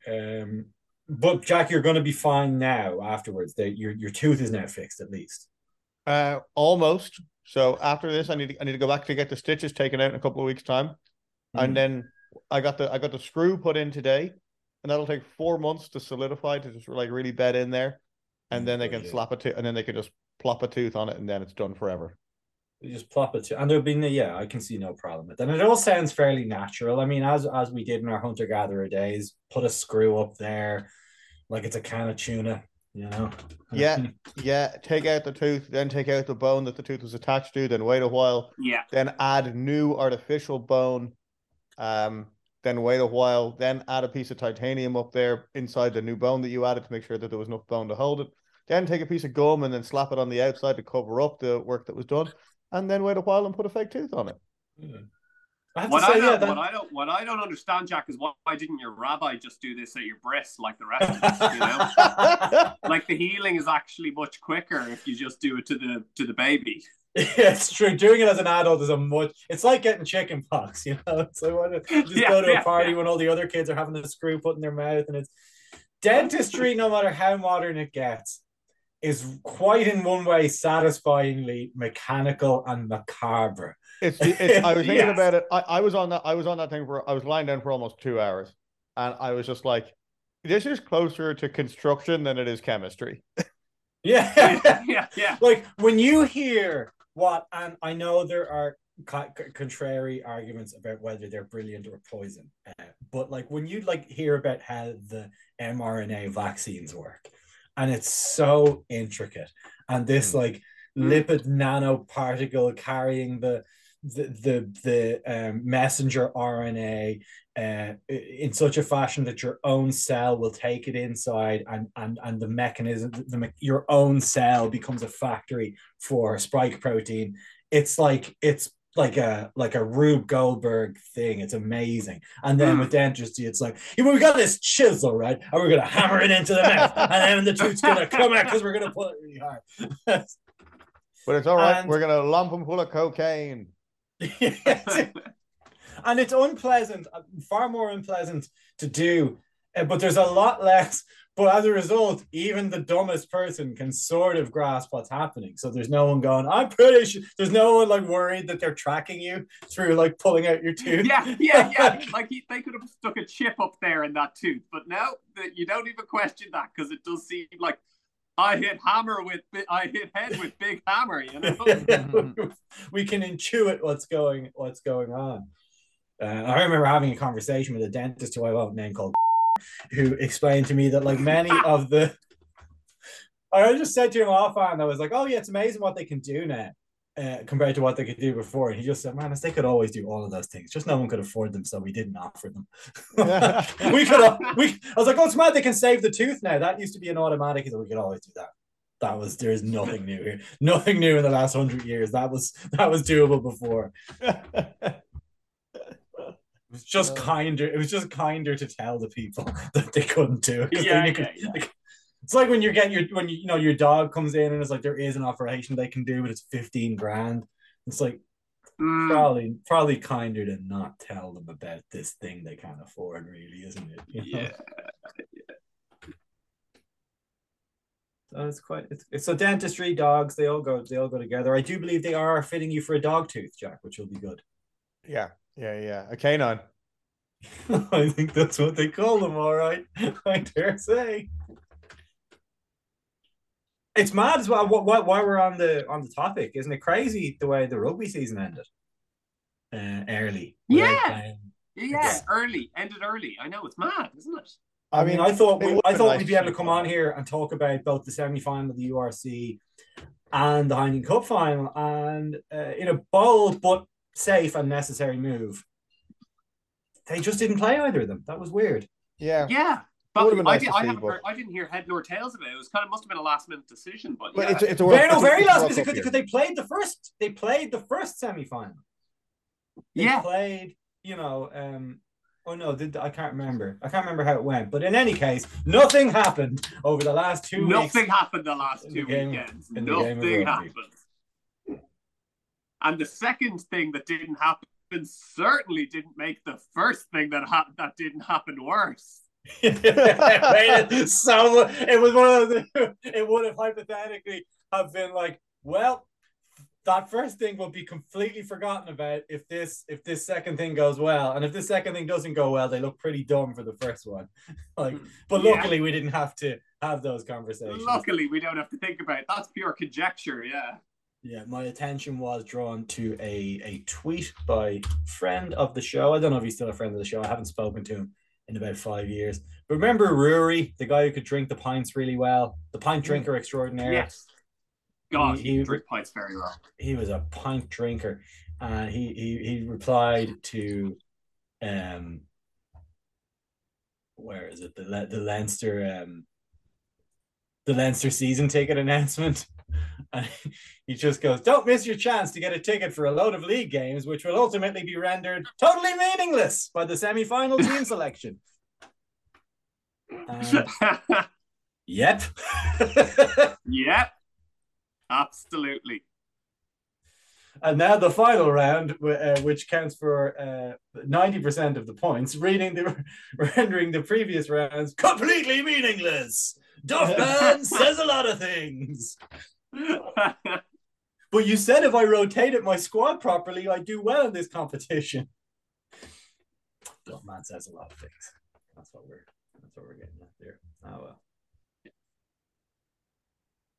Um, but Jack, you're going to be fine now. Afterwards, that your your tooth is now fixed at least. Uh, almost. So after this, I need to, I need to go back to get the stitches taken out in a couple of weeks' time, Mm. and then I got the I got the screw put in today, and that'll take four months to solidify to just like really bed in there, and then they can Brilliant. slap a tooth, and then they can just plop a tooth on it, and then it's done forever. You just plop it to, and there'll be no, yeah, I can see no problem with that. And it all sounds fairly natural. I mean, as as we did in our hunter gatherer days, put a screw up there, like it's a can of tuna, you know. (laughs) Yeah. Yeah, take out the tooth, then take out the bone that the tooth was attached to, then wait a while, Yeah. then add new artificial bone, um, then wait a while, then add a piece of titanium up there inside the new bone that you added to make sure that there was enough bone to hold it. Then take a piece of gum and then slap it on the outside to cover up the work that was done, and then wait a while and put a fake tooth on it. I What to I, don't, yeah, that, what I don't what I don't understand, Jack, is why, why didn't your rabbi just do this at your breast like the rest of us? You know, (laughs) like the healing is actually much quicker if you just do it to the to the baby. (laughs) Yeah, it's true. Doing it as an adult is a much. It's like getting chicken pox, (laughs) you know. It's like what, you just (laughs) Yeah, go to yeah, a party yeah. when all the other kids are having the screw put in their mouth, and it's dentistry. no matter how modern it gets, is quite in one way satisfyingly mechanical and macabre. It's, it's I was thinking Yes. about it. I, I was on that I was on that thing for I was lying down for almost two hours, and I was just like, this is closer to construction than it is chemistry. Yeah, yeah, yeah. like when you hear what, and I know there are co- co- contrary arguments about whether they're brilliant or poison, uh, but like when you like hear about how the mRNA vaccines work, and it's so intricate, and this Mm. like Mm. lipid nanoparticle carrying the the the, the um, messenger RNA uh, in such a fashion that your own cell will take it inside and and and the mechanism the, your own cell becomes a factory for spike protein it's like it's like a like a Rube Goldberg thing. It's amazing. And then Mm. with dentistry, it's like, yeah, well, we got this chisel, right? And we're gonna hammer it into the mouth, (laughs) and then the tooth's gonna come out because we're gonna pull it really hard. (laughs) But it's all right. And- We're gonna lump them full of cocaine. (laughs) and it's unpleasant, far more unpleasant to do, uh, but there's a lot less. But as a result, even the dumbest person can sort of grasp what's happening. So there's no one going, I'm pretty sure. There's no one like worried that they're tracking you through like pulling out your tooth. yeah, yeah, (laughs) yeah. Like he, they could have stuck a chip up there in that tooth, but now that you don't even question that because it does seem like I hit hammer with I hit head with big hammer. You know. (laughs) (laughs) we can intuit what's going what's going on. Uh, I remember having a conversation with a dentist who I won't name called (laughs) who explained to me that like many of the I just said to him offhand, I was like, "Oh yeah, it's amazing what they can do now." Uh, compared to what they could do before, and he just said, "Man, they could always do all of those things. Just no one could afford them, so we didn't offer them. (laughs) we could. We. I was like, oh, it's mad. They can save the tooth now. That used to be an automatic. Said, we could always do that. That was. There's nothing new here. (laughs) Nothing new in the last hundred years. That was. That was doable before. It was just kinder. It was just kinder to tell the people (laughs) that they couldn't do it. Yeah, yeah, could- yeah. It's like when you get your when you you know your dog comes in and it's like there is an operation they can do, but it's fifteen grand. It's like Mm, probably probably kinder to not tell them about this thing they can't afford, really, isn't it? You know? yeah. That's quite. It's, it's so dentistry, dogs. They all go. They all go together. I do believe they are fitting you for a dog tooth, Jack, which will be good. Yeah, yeah, yeah. A canine. (laughs) I think that's what they call them. All right, (laughs) I dare say. It's mad as well. Why, why we're on the on the topic? Isn't it crazy the way the rugby season ended? Uh, early. Yeah. playing. Yeah, early. Ended early. I know it's mad, isn't it? I mean, I thought we, would've I thought nice we'd be able to come on here and talk about both the semi final of the URC and the Heineken Cup final, and uh, in a bold but safe and necessary move, they just didn't play either of them. That was weird. Yeah. Yeah. Would've But been I, nice did, to I, see, haven't but- heard, I didn't hear head nor tails of it. It was kind of must have been a last minute decision, but, But yeah. it's it's a World Very, no, very it's last minute Cup because they played the first. They played the first semi final. They yeah. played. You know. um Oh no, did I can't remember. I can't remember how it went. But in any case, nothing happened over the last two weeks. Nothing happened the last in the two game- weekends. in the game of Nothing rugby. happened. And the second thing that didn't happen certainly didn't make the first thing that happened that didn't happen worse. (laughs) it it was one of the (laughs) it would have hypothetically have been like well that first thing will be completely forgotten about if this if this second thing goes well and if this second thing doesn't go well they look pretty dumb for the first one (laughs) like hmm. but Yeah. luckily we didn't have to have those conversations Luckily, we don't have to think about it. That's pure conjecture. Yeah. yeah my attention was drawn to a a tweet by friend of the show i don't know if he's still a friend of the show i haven't spoken to him in about five years. But remember Rory, the guy who could drink the pints really well? The pint drinker extraordinaire? Yes. God, He- he, he- drink pints very well. he was a pint drinker. And he he, he replied to um where is it? The the Leinster um the Leinster season ticket announcement (laughs) and (laughs) he just goes don't miss your chance to get a ticket for a load of league games which will ultimately be rendered totally meaningless by the semi-final team (laughs) selection (laughs) And, yep yep. Absolutely. And now the final round, uh, which counts for uh, ninety percent of the points, reading the rendering the previous rounds completely meaningless. Duffman says a lot of things, (laughs) but you said if I rotated my squad properly, I do well in this competition. Duffman says a lot of things. That's what we're. That's what we're getting at there. Oh well.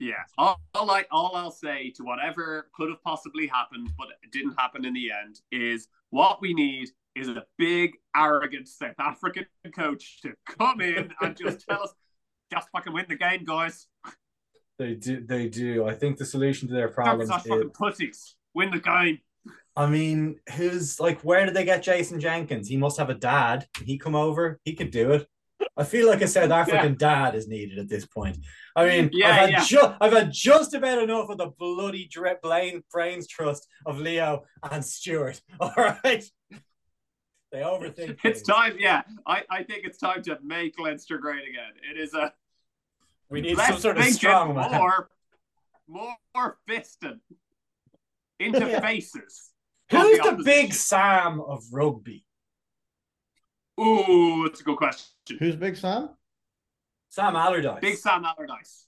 Yeah, all, all I all I'll say to whatever could have possibly happened, but it didn't happen in the end, is what we need is a big, arrogant South African coach to come in and just (laughs) tell us, just fucking win the game, guys. They do. They do. I think the solution to their Don't problems is fucking pussies. Win the game. I mean, who's like, where did they get Jason Jenkins? He must have a dad. He come over? He could do it. I feel like a South African dad is needed at this point. I mean, Yeah, I've, had yeah. ju- I've had just about enough of the bloody brain, brains trust of Leo and Stuart. (laughs) All right. They overthink It's things. time, yeah. I, I think it's time to make Leinster great again. It is a We need less some sort of thinking, strong man. more, more fisting into Yeah. faces. Who's the opposition. big Sam of rugby? Ooh, that's a good question. Who's Big Sam? Sam Allardyce. Big Sam Allardyce.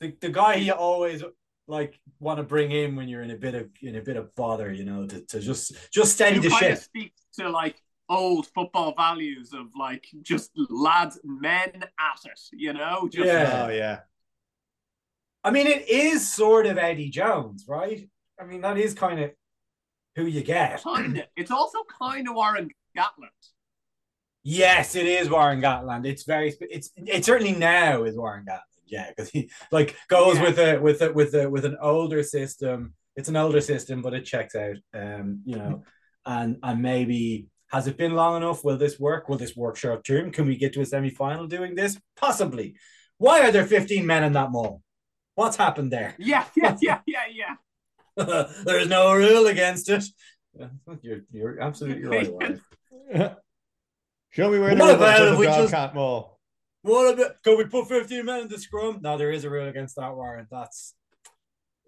the, the guy you always like want to bring in when you're in a bit of in a bit of bother, you know, to, to just just steady Who the kind of ship. speaks to like old football values of like just lads, men at it, you know? Just, Yeah. Oh yeah. I mean, it is sort of Eddie Jones, right? I mean, that is kind of who you get. Kind of. It's also kind of Warren Gatland. Yes, it is Warren Gatland. It's very. It's it certainly now is Warren Gatland. Yeah, because he like goes Yeah. with a with a with a with an older system. It's an older system, but it checks out. Um, you know, and and maybe has it been long enough? Will this work? Will this work short term? Can we get to a semi final doing this? Possibly. Why are there fifteen men in that maul? What's happened there? Yeah, yeah, yeah, yeah, yeah. (laughs) There's no rule against it. You're you're absolutely right. (laughs) Warren. (laughs) Show me where the What rule about says if we just- can't maul. What about can we put 15 men in the scrum? No, there is a rule against that, Warren. That's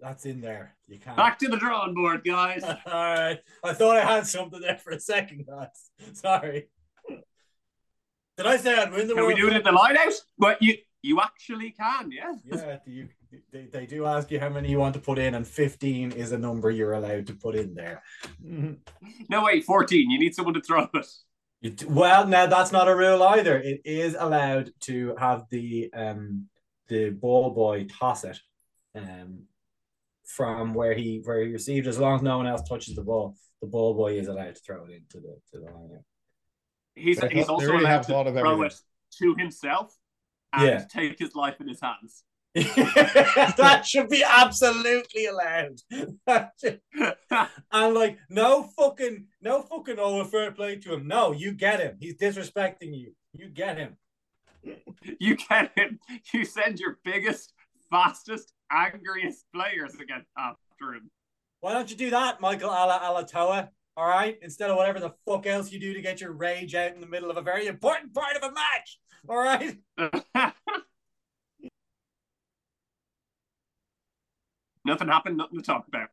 that's in there. You can't. Back to the drawing board, guys. (laughs) All right. I thought I had something there for a second, guys. (laughs) Sorry. Did I say I'd win the Can we World do it in the line out? But you You actually can, yeah. (laughs) Yeah, you, they, they do ask you how many you want to put in, and 15 is a number you're allowed to put in there. No, wait, 14. You need someone to throw it. Well, now that's not a rule either. It is allowed to have the um the ball boy toss it um from where he where he received as long as no one else touches the ball. The ball boy is allowed to throw it into the to the line. He's he's also really allowed to throw everything. it to himself and Yeah. take his life in his hands. (laughs) (laughs) that should be absolutely allowed. and like no fucking no fucking oh fair play to him. No, you get him. He's disrespecting you. You get him. you get him. You send your biggest, fastest, angriest players against after him. Why don't you do that, Michael Ala'alatoa? All right, instead of whatever the fuck else you do to get your rage out in the middle of a very important part of a match. All right. (laughs) nothing happened, nothing to talk about.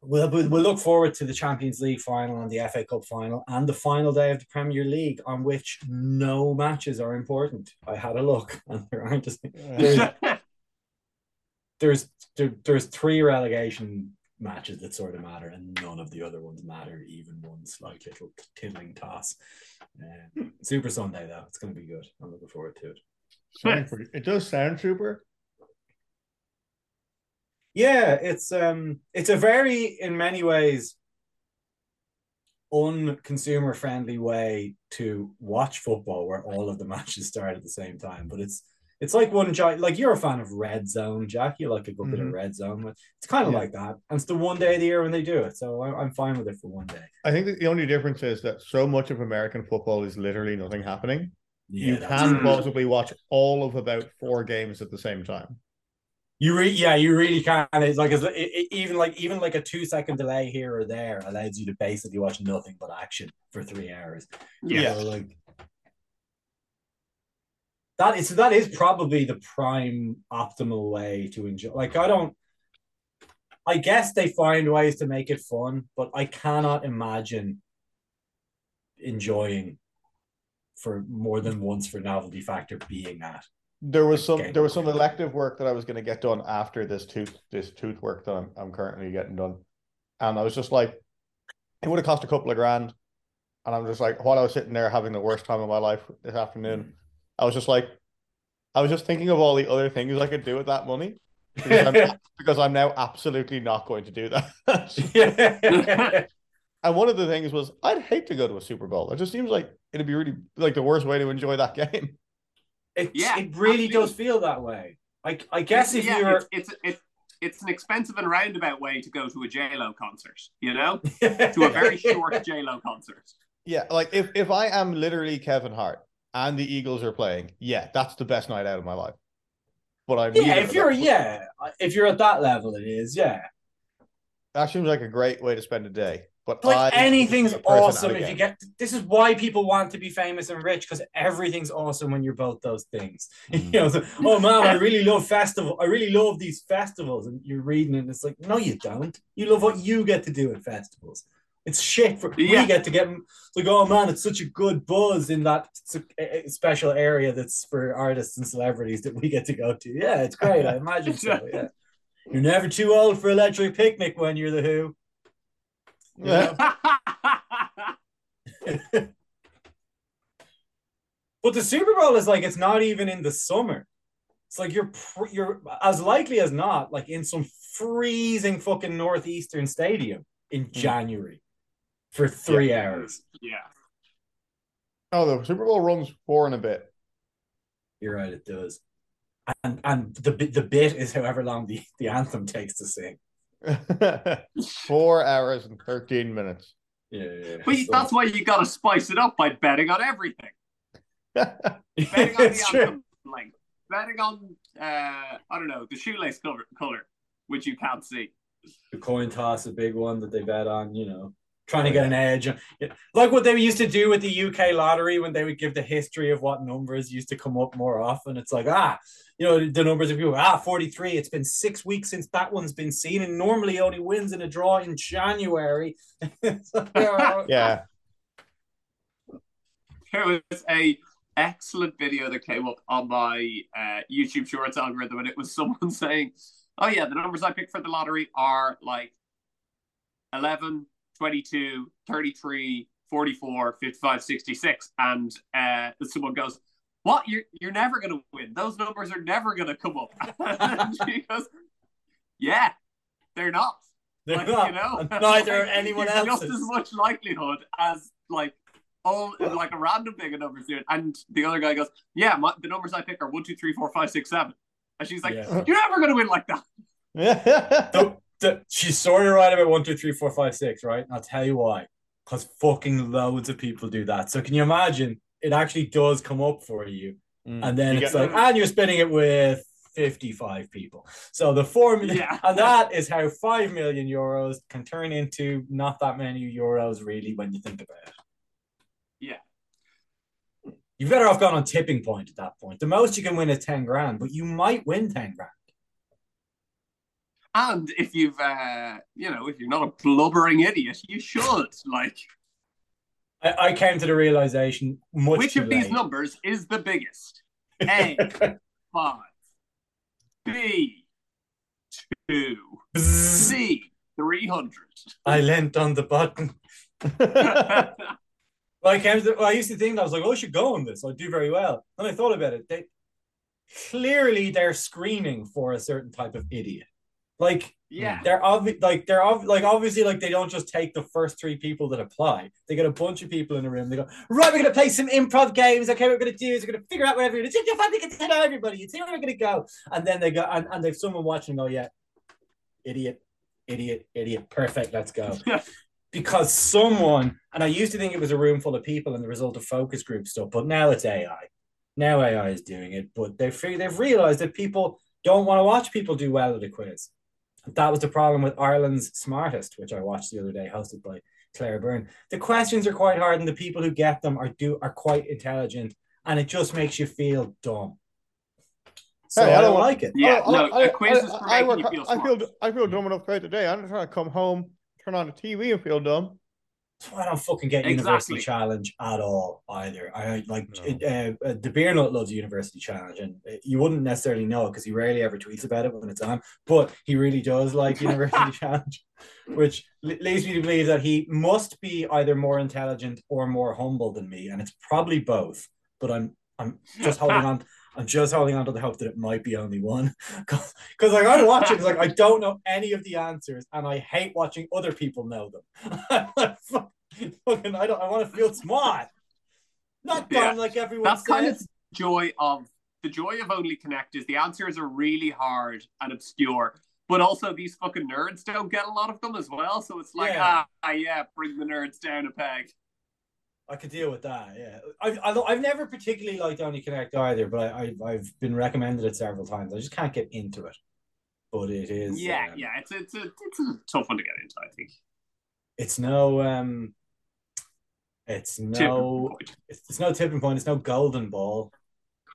We'll, we'll we'll look forward to the Champions League final and the FA Cup final and the final day of the Premier League, on which no matches are important. I had a look, and there aren't. Just, (laughs) there's, there's there, there's three relegation matches that sort of matter, and none of the other ones matter. Even one slight little tiddling toss. Uh, Super Sunday though, it's going to be good. I'm looking forward to it. Pretty- it does sound super. Yeah, it's um, it's a very, in many ways, unconsumer friendly way to watch football, where all of the matches start at the same time. But it's it's like one giant, like you're a fan of Red Zone, Jack. You like a good bit of Mhm. Red Zone. but It's kind of Yeah. like that, and it's the one day of the year when they do it. So I, I'm fine with it for one day. I think that the only difference is that so much of American football is literally nothing happening. Yeah, you can true. possibly watch all of about four games at the same time. You re- yeah, you really can. It's like it's, it, it- even like even like a two second delay here or there allows you to basically watch nothing but action for three hours. Yeah. So, like that is that is probably the prime optimal way to enjoy. Like I don't. I guess they find ways to make it fun, but I cannot imagine enjoying for more than once for novelty factor being that. There was some there was some elective work that I was going to get done after this tooth this tooth work that I'm, I'm currently getting done, and I was just like, it would have cost a couple of grand, and I'm just like, while I was sitting there having the worst time of my life this afternoon, I was just like, I was just thinking of all the other things I could do with that money because I'm, (laughs) (laughs) because I'm now absolutely not going to do that. (laughs) and one of the things was I'd hate to go to a Super Bowl. It just seems like it'd be really like the worst way to enjoy that game. It, Yeah, it really absolutely. does feel that way. I, I guess if yeah, you're it's, it's it's it's an expensive and roundabout way to go to a J Lo concert. You know, to a very short J Lo concert. Yeah, like if if I am literally Kevin Hart and the Eagles are playing, yeah, that's the best night out of my life. But I'm yeah, if you're yeah, if you're at that level, it is yeah. that seems like a great way to spend a day. But Like I- anything's awesome if you get. This is why people want to be famous and rich because everything's awesome when you're both those things. Mm. (laughs) you know, so, oh man, I really love festival. I really love these festivals, and you're reading it. and It's like, no, you don't. You love what you get to do at festivals. It's shit for Yeah. we get to get. It's like, oh man, it's such a good buzz in that s- a- a special area that's for artists and celebrities that we get to go to. Yeah, it's great. I imagine so. (laughs) Yeah, you're never too old for electric picnic when you're the Who. you Yeah. (laughs) But the Super Bowl is like it's not even in the summer. It's like you're pr- you're as likely as not like in some freezing fucking northeastern stadium in hmm. January for three hours. yeah. Oh, the Super Bowl runs four and a bit. You're right, it does. And and the bit the bit is however long the, the anthem takes to sing. (laughs) four hours and thirteen minutes. Yeah, yeah. But that's why you got to spice it up by betting on everything. (laughs) Betting on it's the true. anthem length. Betting on uh, I don't know the shoelace color, color, which you can't see. the coin toss, a big one that they bet on, you know, trying to get an edge. Like what they used to do with the UK lottery when they would give the history of what numbers used to come up more often. It's like, ah, you know, the numbers of people, ah, 43. It's been six weeks since that one's been seen, and normally only wins in a draw in January. (laughs) (laughs) Yeah, There was a excellent video that came up on my uh, YouTube Shorts algorithm, and it was someone (laughs) saying, "Oh yeah, the numbers I picked for the lottery are like 11, 22, 33, 44, 55, 66," and uh, someone goes. What you're you're never gonna win. Those numbers are never gonna come up. (laughs) and she goes, Yeah, they're not. They're like, not. you know, (laughs) neither anyone else. Just as much likelihood as like all like a random thing of numbers here. And the other guy goes, "Yeah, my, the numbers I pick are one, two, three, four, five, six, seven. And she's like, Yeah. "You're never gonna win like that." (laughs) she's sort of right about one, two, three, four, five, six, right? And I'll tell you why. Because fucking loads of people do that. So can you imagine? It actually does come up for you, mm. and then You it's get- like, and you're spinning it with 55 people. So the four million, Yeah. (laughs) and that is how five million euros can turn into not that many euros, really, when you think about it. Yeah. You're better off gone on tipping point at that point. The most you can win is 10 grand, but you might win 10 grand. And if you've, uh, you know, if you're not a blubbering idiot, you should. Like, I, I came to the realization much which of these numbers is the biggest? (laughs) A five, B two, C three hundred. I leant on the button. (laughs) Well, I came to, well, I used to think I was like, oh, I should go on this. I'd do very well. Then I thought about it. They clearly they're screening for a certain type of idiot. Like yeah. they're obvi- like they're ob- like obviously like they don't just take the first three people that apply. They get a bunch of people in a room. They go, right, we're gonna play some improv games. Okay, what we're gonna do is we're gonna figure out whatever we're gonna do. If I think it's know everybody, you see where we're gonna go. And then they go and, and they've someone watching and go, yeah, idiot, idiot, idiot, perfect, let's go. (laughs) because someone, and I used to think it was a room full of people and the result of focus group stuff, but now it's AI. Now AI is doing it, but they've they've realized that people don't want to watch people do well at a quiz. That was the problem with Ireland's Smartest, which I watched the other day, hosted by Claire Byrne. The questions are quite hard, and the people who get them are do are quite intelligent, and it just makes you feel dumb. So Hey, I I don't don't- like it. Yeah, I- no, I- a quiz is for I, making you feel I feel I feel dumb enough throughout the. I'm not trying to come home, turn on the TV, and feel dumb. That's why I don't fucking get Exactly. University Challenge at all either. I like No. it, uh, uh, the beer nut loves University Challenge, and uh, you wouldn't necessarily know because he rarely ever tweets about it when it's on. But he really does like (laughs) University Challenge, which leads me to believe that he must be either more intelligent or more humble than me, and it's probably both. But I'm I'm just holding (laughs) on. I'm just holding on to the hope that it might be only one, (laughs) because like I watch it, it's like I don't know any of the answers, and I hate watching other people know them. (laughs) I'm fucking, I don't. I want to feel smart, not dumb Yeah. like everyone That's says. kind of joy of the joy of Only Connect is the answers are really hard and obscure, but also these fucking nerds don't get a lot of them as well. So it's like, Yeah. ah, yeah, bring the nerds down a peg. I could deal with that. Yeah, I've I, I've never particularly liked Only Connect either, but I, I've I've been recommended it several times. I just can't get into it. But it is. Yeah, um, yeah, it's a, it's a it's a tough one to get into. I think. It's no um. It's no. It's, it's no tipping point. It's no golden ball.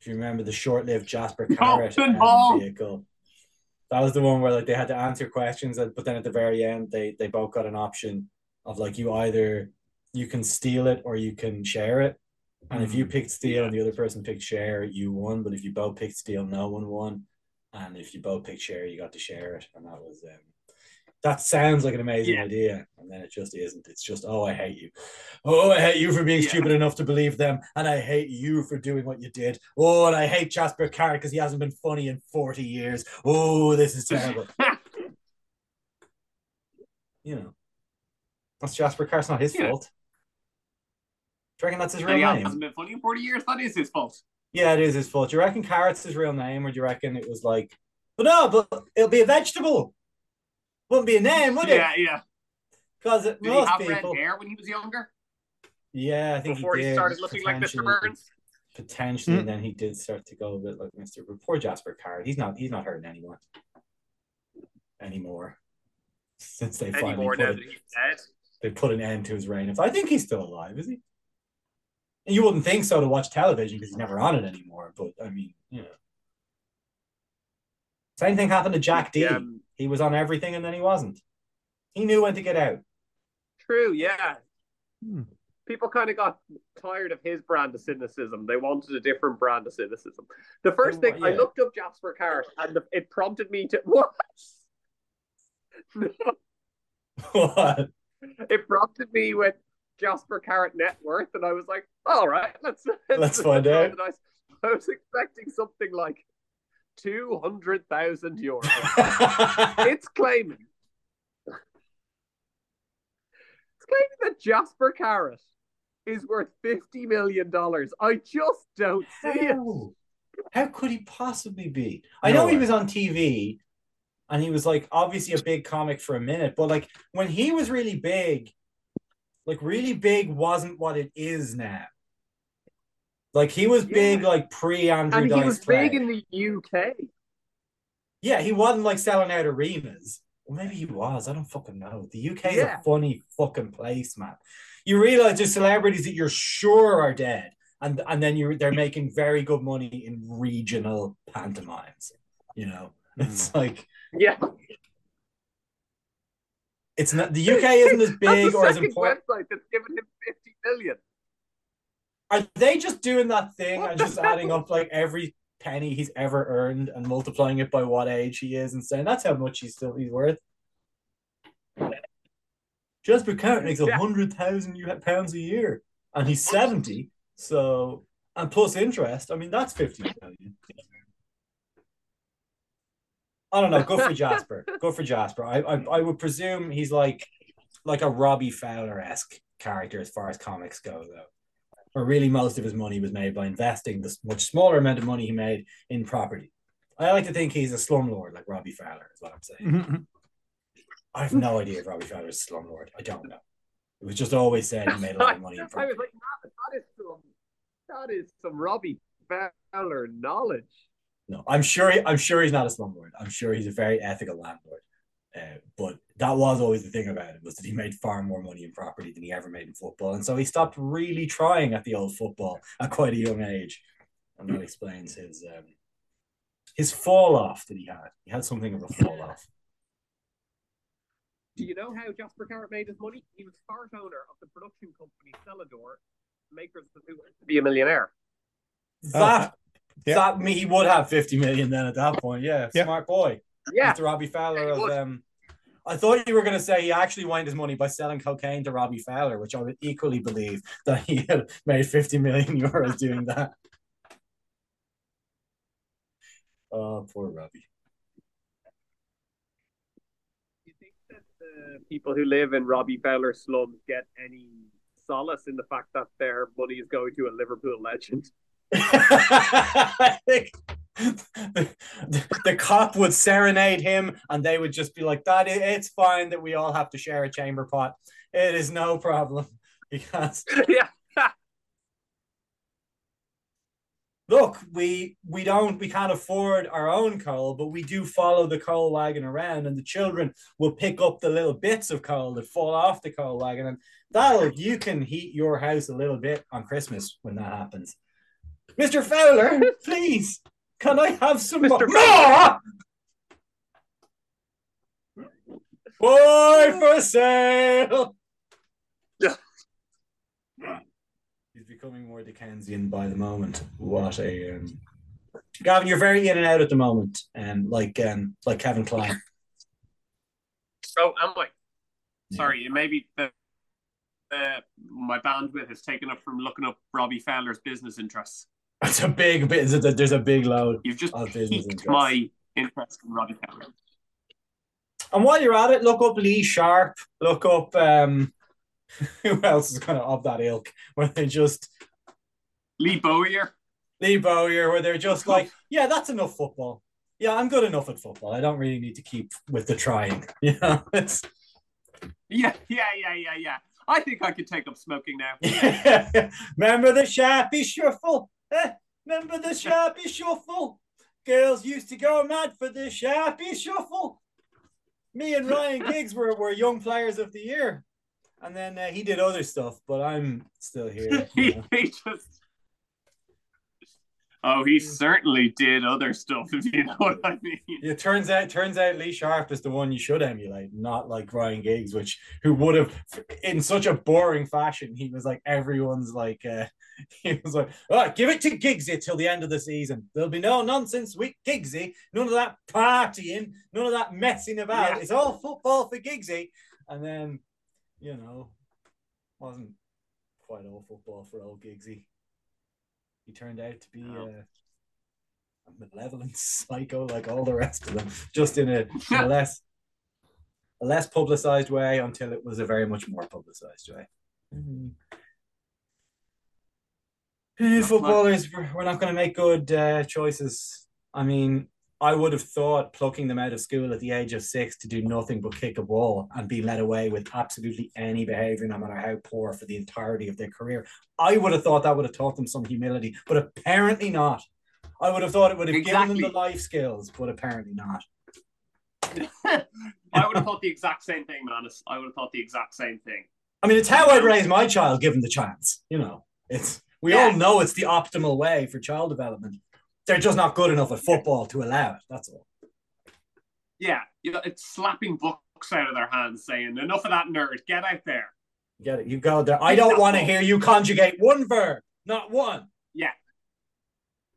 If you remember the short-lived Jasper Carrott um, vehicle, that was the one where like they had to answer questions, and- but then at the very end, they they both got an option of like you either you can steal it or you can share it. And if you picked steal Yeah. and the other person picked share, you won. But if you both picked steal, no one won. And if you both picked share, you got to share it. And that was um, that sounds like an amazing Yeah. idea, and then it just isn't. It's just oh, I hate you. Oh, I hate you for being Yeah. stupid enough to believe them, and I hate you for doing what you did. Oh, and I hate Jasper Carrott because he hasn't been funny in forty years. Oh, this is terrible. (laughs) you know, that's Jasper Carrott's not his Yeah. fault. Do you reckon that's his real name? hasn't been funny in forty years. That is his fault. Yeah, it is his fault. Do you reckon carrot's his real name, or do you reckon it was like, but no, but it'll be a vegetable. Wouldn't be a name, would it? Yeah, yeah. Because Did he most have people, red hair when he was younger? yeah, I think Before he, did, started looking like Mr. potentially- Burns? Potentially, Hmm. and then he did start to go a bit like Mr. But poor Jasper Carrott. He's not. He's not hurting anyone anymore. Since they finally Anymore put now it, that he's dead. they put an end to his reign. I think he's still alive. Is he? And you wouldn't think so to watch television because he's never on it anymore. But I mean, you know. Same thing happened to Jack Dee. Um, He was on everything and then he wasn't. He knew when to get out. true, yeah. people kind of got tired of his brand of cynicism. They wanted a different brand of cynicism. The first Oh, thing I looked up Jasper Carrott, and the, it prompted me to (laughs) what? (laughs) What? it prompted me with Jasper Carrott net worth, and I was like, all right, let's (laughs) Let's find out. organize. I was expecting something like two hundred thousand euros. (laughs) it's claiming it's claiming that Jasper Carrott is worth fifty million dollars. I just don't see it. How? Could he possibly be? I No know he was on TV and he was like obviously a big comic for a minute, but like when he was really big, like really big wasn't what it is now. Like he was big like pre Andrew And he was Clay. big in the UK. Yeah, he wasn't like selling out arenas. Well, maybe he was. I don't fucking know. The UK is Yeah. a funny fucking place, man. You realize there's celebrities that you're sure are dead, and and then you they're making very good money in regional pantomimes. You know, (laughs) it's mm. like Yeah, it's not the UK isn't as (laughs) big or as important. website that's given him fifty million. Are they just doing that thing What and just adding up like every penny he's ever earned and multiplying it by what age he is and saying that's how much he's still he's worth? Jasper Carrott makes a hundred thousand pounds a year, and he's seventy. So and plus interest. I mean, that's fifty million. I don't know. Go for (laughs) Jasper. Go for Jasper. I, I I would presume he's like like a Robbie Fowler esque character as far as comics go, though. Where really most of his money was made by investing this much smaller amount of money he made in property. I like to think he's a slumlord like Robbie Fowler, is what I'm saying. Mm-hmm, mm-hmm. I have no idea if Robbie Fowler is a slumlord. I don't know. It was just always said he made a lot of (laughs) money in I was property. like, "Man, that is some that is some Robbie Fowler knowledge. No, I'm sure. He, I'm sure he's not a slumlord. I'm sure he's a very ethical landlord. Uh, but that was always the thing about it was that he made far more money in property than he ever made in football, and so he stopped really trying at the old football at quite a young age, and that explains his um, his fall off that he had. He had something of a fall (laughs) off. Do you know how Jasper Carrott made his money? He was part owner of the production company Celador, makers of Who Wants to Be a Millionaire. That Yeah. that me he would have fifty million then at that point. Yeah, Yeah. smart boy. Yeah, Mr. Robbie Fowler Yeah, of um I thought you were going to say he actually won his money by selling cocaine to Robbie Fowler, which I would equally believe that he had made 50 million (laughs) euros doing that. Oh, poor Robbie. Do you think that the people who live in Robbie Fowler slums get any solace in the fact that their money is going to a Liverpool legend? I think the, the, the cop would serenade him and they would just be like, that it's fine that we all have to share a chamber pot. It is no problem. (laughs) Because yeah, (laughs) look, we we don't we can't afford our own coal, but we do follow the coal wagon around, and the children will pick up the little bits of coal that fall off the coal wagon, and that'll you can heat your house a little bit on Christmas when that happens. Mr. Fowler, (laughs) please, can I have some more? Mr. more? Boy for sale. Yeah. He's becoming more Dickensian by the moment. What a um... Gavin, you're very in and out at the moment, and um, like um, like Kevin Kline. Oh, am I? Yeah. Sorry, maybe the, the my bandwidth is taken up from looking up Robbie Fowler's business interests. It's a big bit. There's a, big load. You've just Of piqued my interest in Robbie Fowler. And while you're at it, look up Lee Sharpe. Look up um, (laughs) who else is kind of of that ilk, where they just Lee Bowyer. Lee Bowyer, where they're just like, (laughs) yeah, that's enough football. Yeah, I'm good enough at football. I don't really need to keep with the trying. (laughs) You know, it's Yeah, yeah, yeah, yeah, yeah. I think I could take up smoking now. remember the sharpie shuffle? Eh? Remember the sharpie shuffle? Girls used to go mad for the sharpie shuffle. Me and Ryan (laughs) Giggs were, were young players of the year. And then uh, he did other stuff, but I'm still here. (laughs) he, he just Oh, he certainly did other stuff, (laughs) if you know what I mean. It turns out turns out Lee Sharpe is the one you should emulate, not like Ryan Giggs, which who would have in such a boring fashion. He was like everyone's like uh, (laughs) he was like, all right, give it to Giggsy till the end of the season. There'll be no nonsense with Giggsy, none of that partying, none of that messing about. Yeah. It's all football for Giggsy. And then, you know, wasn't quite all football for old Giggsy. He turned out to be No. uh, a malevolent (laughs) psycho like all the rest of them, just in a, in a (laughs) less a less publicized way until it was a very much more publicized way. Eh, Footballers, we're, not going to make good uh, choices. I mean, I would have thought plucking them out of school at the age of six to do nothing but kick a ball and be led away with absolutely any behavior, no matter how poor, for the entirety of their career. I would have thought that would have taught them some humility, but apparently not. I would have thought it would have given them the life skills, but apparently not. (laughs) I would have thought the exact same thing, Manus. I would have thought the exact same thing. I mean, it's how I'd raise my child given the chance. You know, it's we Yeah. all know it's the optimal way for child development. They're just not good enough at football to allow it. That's all. Yeah, you know, it's slapping books out of their hands, saying, "Enough of that nerd, get out there." Get it? You go there. I don't want to hear you conjugate one verb, not one. Yeah.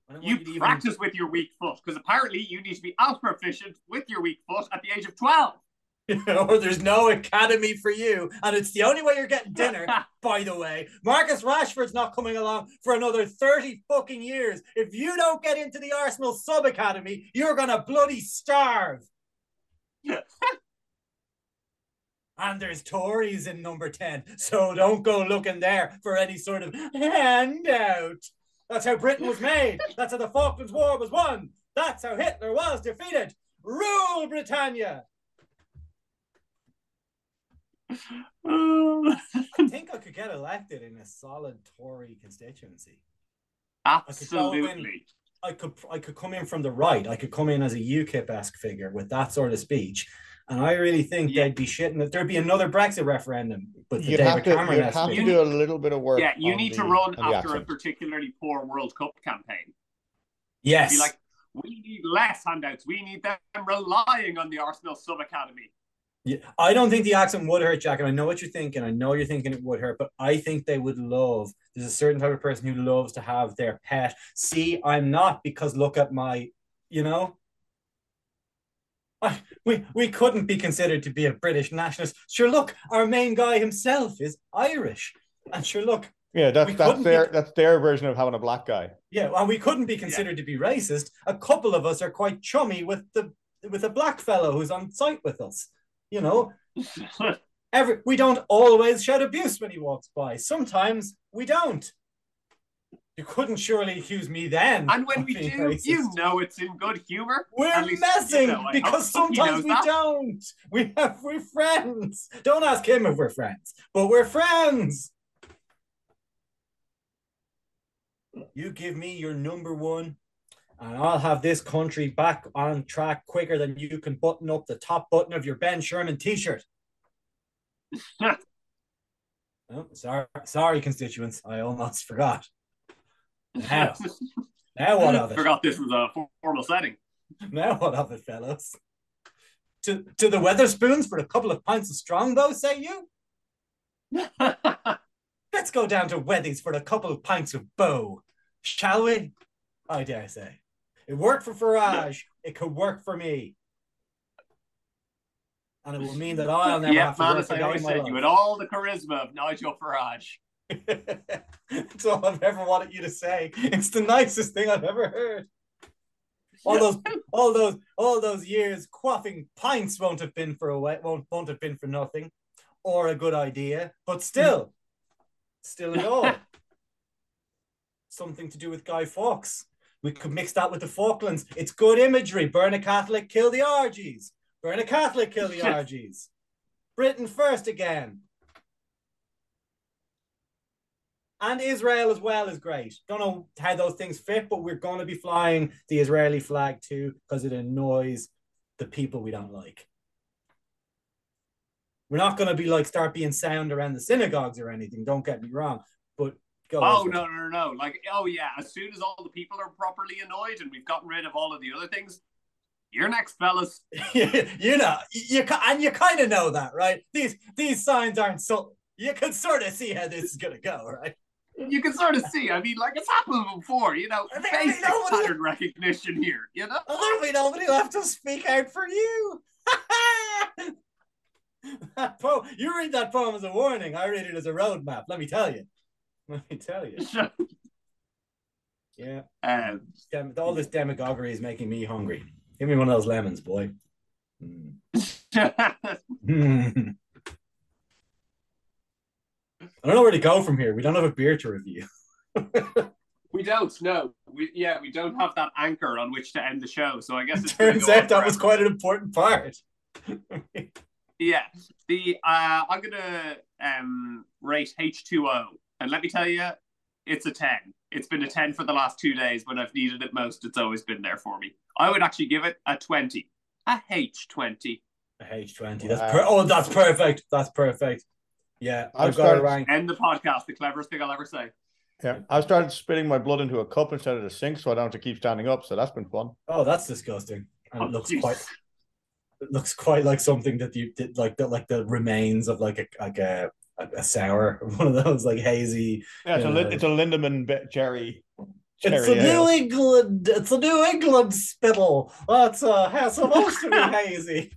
You want to even- practice with your weak foot because apparently you need to be as proficient with your weak foot at the age of twelve. (laughs) or there's no academy for you, and it's the only way you're getting dinner. (laughs) by the way, Marcus Rashford's not coming along for another 30 fucking years. If you don't get into the Arsenal sub academy, you're gonna bloody starve. (laughs) and there's Tories in number 10, so don't go looking there for any sort of handout. That's how Britain was made. That's how the Falklands War was won. That's how Hitler was defeated. Rule Britannia. Um, (laughs) I think I could get elected in a solid Tory constituency. Absolutely. I could I could come in from the right. I could come in as a UKIP esque figure with that sort of speech. And I really think Yeah. they'd be shitting that there'd be another Brexit referendum with the You'd David have to, Cameron you'd have to do a little bit of work. Yeah, you need the- to run on the after a particularly poor World Cup campaign. Yes. Be like, we need less handouts. We need them relying on the Arsenal sub academy. Yeah, I don't think the accent would hurt, Jack. And I know what you're thinking. I know you're thinking it would hurt, but I think they would love. There's a certain type of person who loves to have their pet. See, I'm not because look at my, you know. I, we we couldn't be considered to be a British nationalist. Sure, look, our main guy himself is Irish, and sure, look, Yeah, that's that's their be- that's their version of having a black guy. yeah, and we couldn't be considered to be racist. A couple of us are quite chummy with the with a black fellow who's on site with us. You know, every we don't always shout abuse when he walks by. Sometimes we don't. You couldn't surely accuse me then. and when we do, racist. you know it's in good humor. we're messing you know, because sometimes we that. don't. We have we're friends. Don't ask him if we're friends, but we're friends. You give me your number one, and I'll have this country back on track quicker than you can button up the top button of your Ben Sherman t-shirt. (laughs) Oh, sorry, sorry, constituents. I almost forgot. Now, now what of it? Forgot this was a formal setting. Now what of it, fellows? To to the Wetherspoons for a couple of pints of strongbow, say you? (laughs) Let's go down to Wethy's for a couple of pints of bow, shall we? I dare say. It worked for Farage. It could work for me. And it will mean that I'll never have to man, work I always said, you had all the charisma of Nigel Farage. (laughs) That's all I've ever wanted you to say. It's the nicest thing I've ever heard. All those, all those, all those years quaffing pints won't have been for a won't won't have been for nothing, or a good idea. But still, still at all, (laughs) something to do with Guy Fawkes. We could mix that with the Falklands. It's good imagery. Burn a Catholic, kill the Argies. Burn a Catholic, kill the (laughs) Argies. Britain first again. And Israel as well is great. Don't know how those things fit, but we're going to be flying the Israeli flag too because it annoys the people we don't like. We're not going to be like start being sound around the synagogues or anything. Don't get me wrong, but Go Oh no, no, no, no! Like, oh yeah, as soon as all the people are properly annoyed and we've gotten rid of all of the other things, you're next, fellas. (laughs) you know, you and you kind of know that, right? These these signs aren't so. You can sort of see how this is gonna go, right? You can sort of see. I mean, like it's happened before. You know, I think- I basic nobody- pattern recognition here. You know. There'll be nobody left to speak out for you. (laughs) that poem, you read that poem as a warning. I read it as a roadmap. Let me tell you. Let me tell you. (laughs) Yeah, um, Dem- all this demagoguery is making me hungry. Give me one of those lemons, boy. Mm. (laughs) I don't know where to go from here. We don't have a beer to review. (laughs) we don't. No. We yeah, we don't have that anchor on which to end the show. So I guess it's gonna Turns out that was quite an important part. Yeah. The uh, I'm gonna um rate H2O, and let me tell you, it's a ten. It's been a ten for the last two days. When I've needed it most, it's always been there for me. I would actually give it a twenty, a H twenty. A H20. That's Wow. per- oh, that's perfect. That's perfect. Yeah, I've I've got a started- rank. End the podcast. The cleverest thing I'll ever say. Yeah, I've started spitting my blood into a cup instead of the sink, so I don't have to keep standing up. So that's been fun. Oh, that's disgusting. And Oh, it looks oh, jeez. quite. It looks quite like something that you did, like that, like the remains of like a like a a, a sour, (laughs) one of those like hazy. Yeah, it's, a, lin- it's a Lindemans be- cherry. It's cherry a ale. New England. It's a New England spittle. That's uh, has supposed to be (laughs) hazy.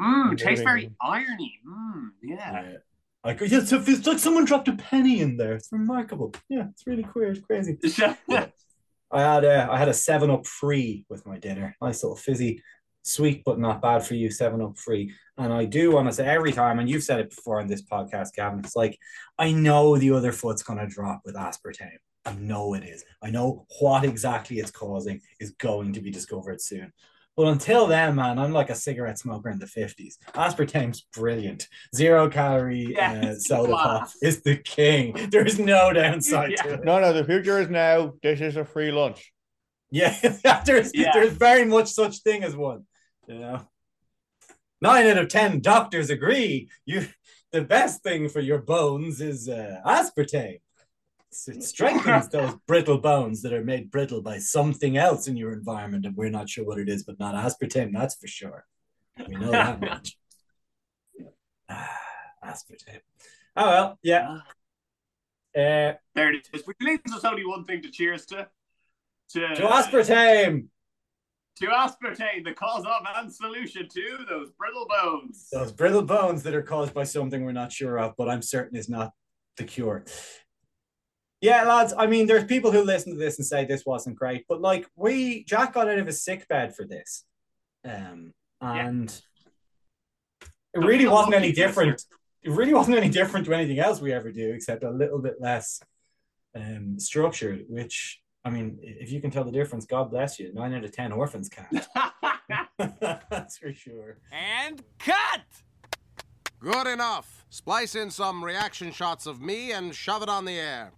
Mmm, tastes very irony. Mmm, yeah. Yeah. Like, yeah, it's, it's like someone dropped a penny in there. It's remarkable. Yeah, it's really weird, It's crazy. yeah. (laughs) I had a I had a Seven Up free with my dinner. Nice little fizzy, sweet but not bad for you Seven Up free. And I do want to say every time, and you've said it before on this podcast, Gavin. It's like I know the other foot's going to drop with aspartame. I know it is. I know what exactly it's causing is going to be discovered soon. But until then, man, I'm like a cigarette smoker in the 50s. Aspartame's brilliant. Zero calorie (laughs) Yeah, uh, it's soda pop is the king. There's no downside Yeah. to it. No, no, the future is now. This is a free lunch. Yeah, (laughs) there's Yeah. there's very much such thing as one. You know, nine out of ten doctors agree. You, the best thing for your bones is uh, aspartame. It strengthens (laughs) those brittle bones that are made brittle by something else in your environment, and we're not sure what it is, but not aspartame. That's for sure. We know that (laughs) much. Ah, aspartame. Oh well, yeah. Uh, There it is. Which leaves us only one thing to cheers to. To, to aspartame. To aspartame, the cause of and solution to those brittle bones. those brittle bones that are caused by something we're not sure of, but I'm certain is not the cure. Yeah, lads. I mean, there's people who listen to this and say this wasn't great, but like we, Jack got out of his sick bed for this, um, and it really wasn't any different. It really wasn't any different to anything else we ever do, except a little bit less um, structured. Which, I mean, if you can tell the difference, God bless you. Nine out of ten orphans can't. (laughs) (laughs) That's for sure. And cut! Good enough. Splice in some reaction shots of me and shove it on the air.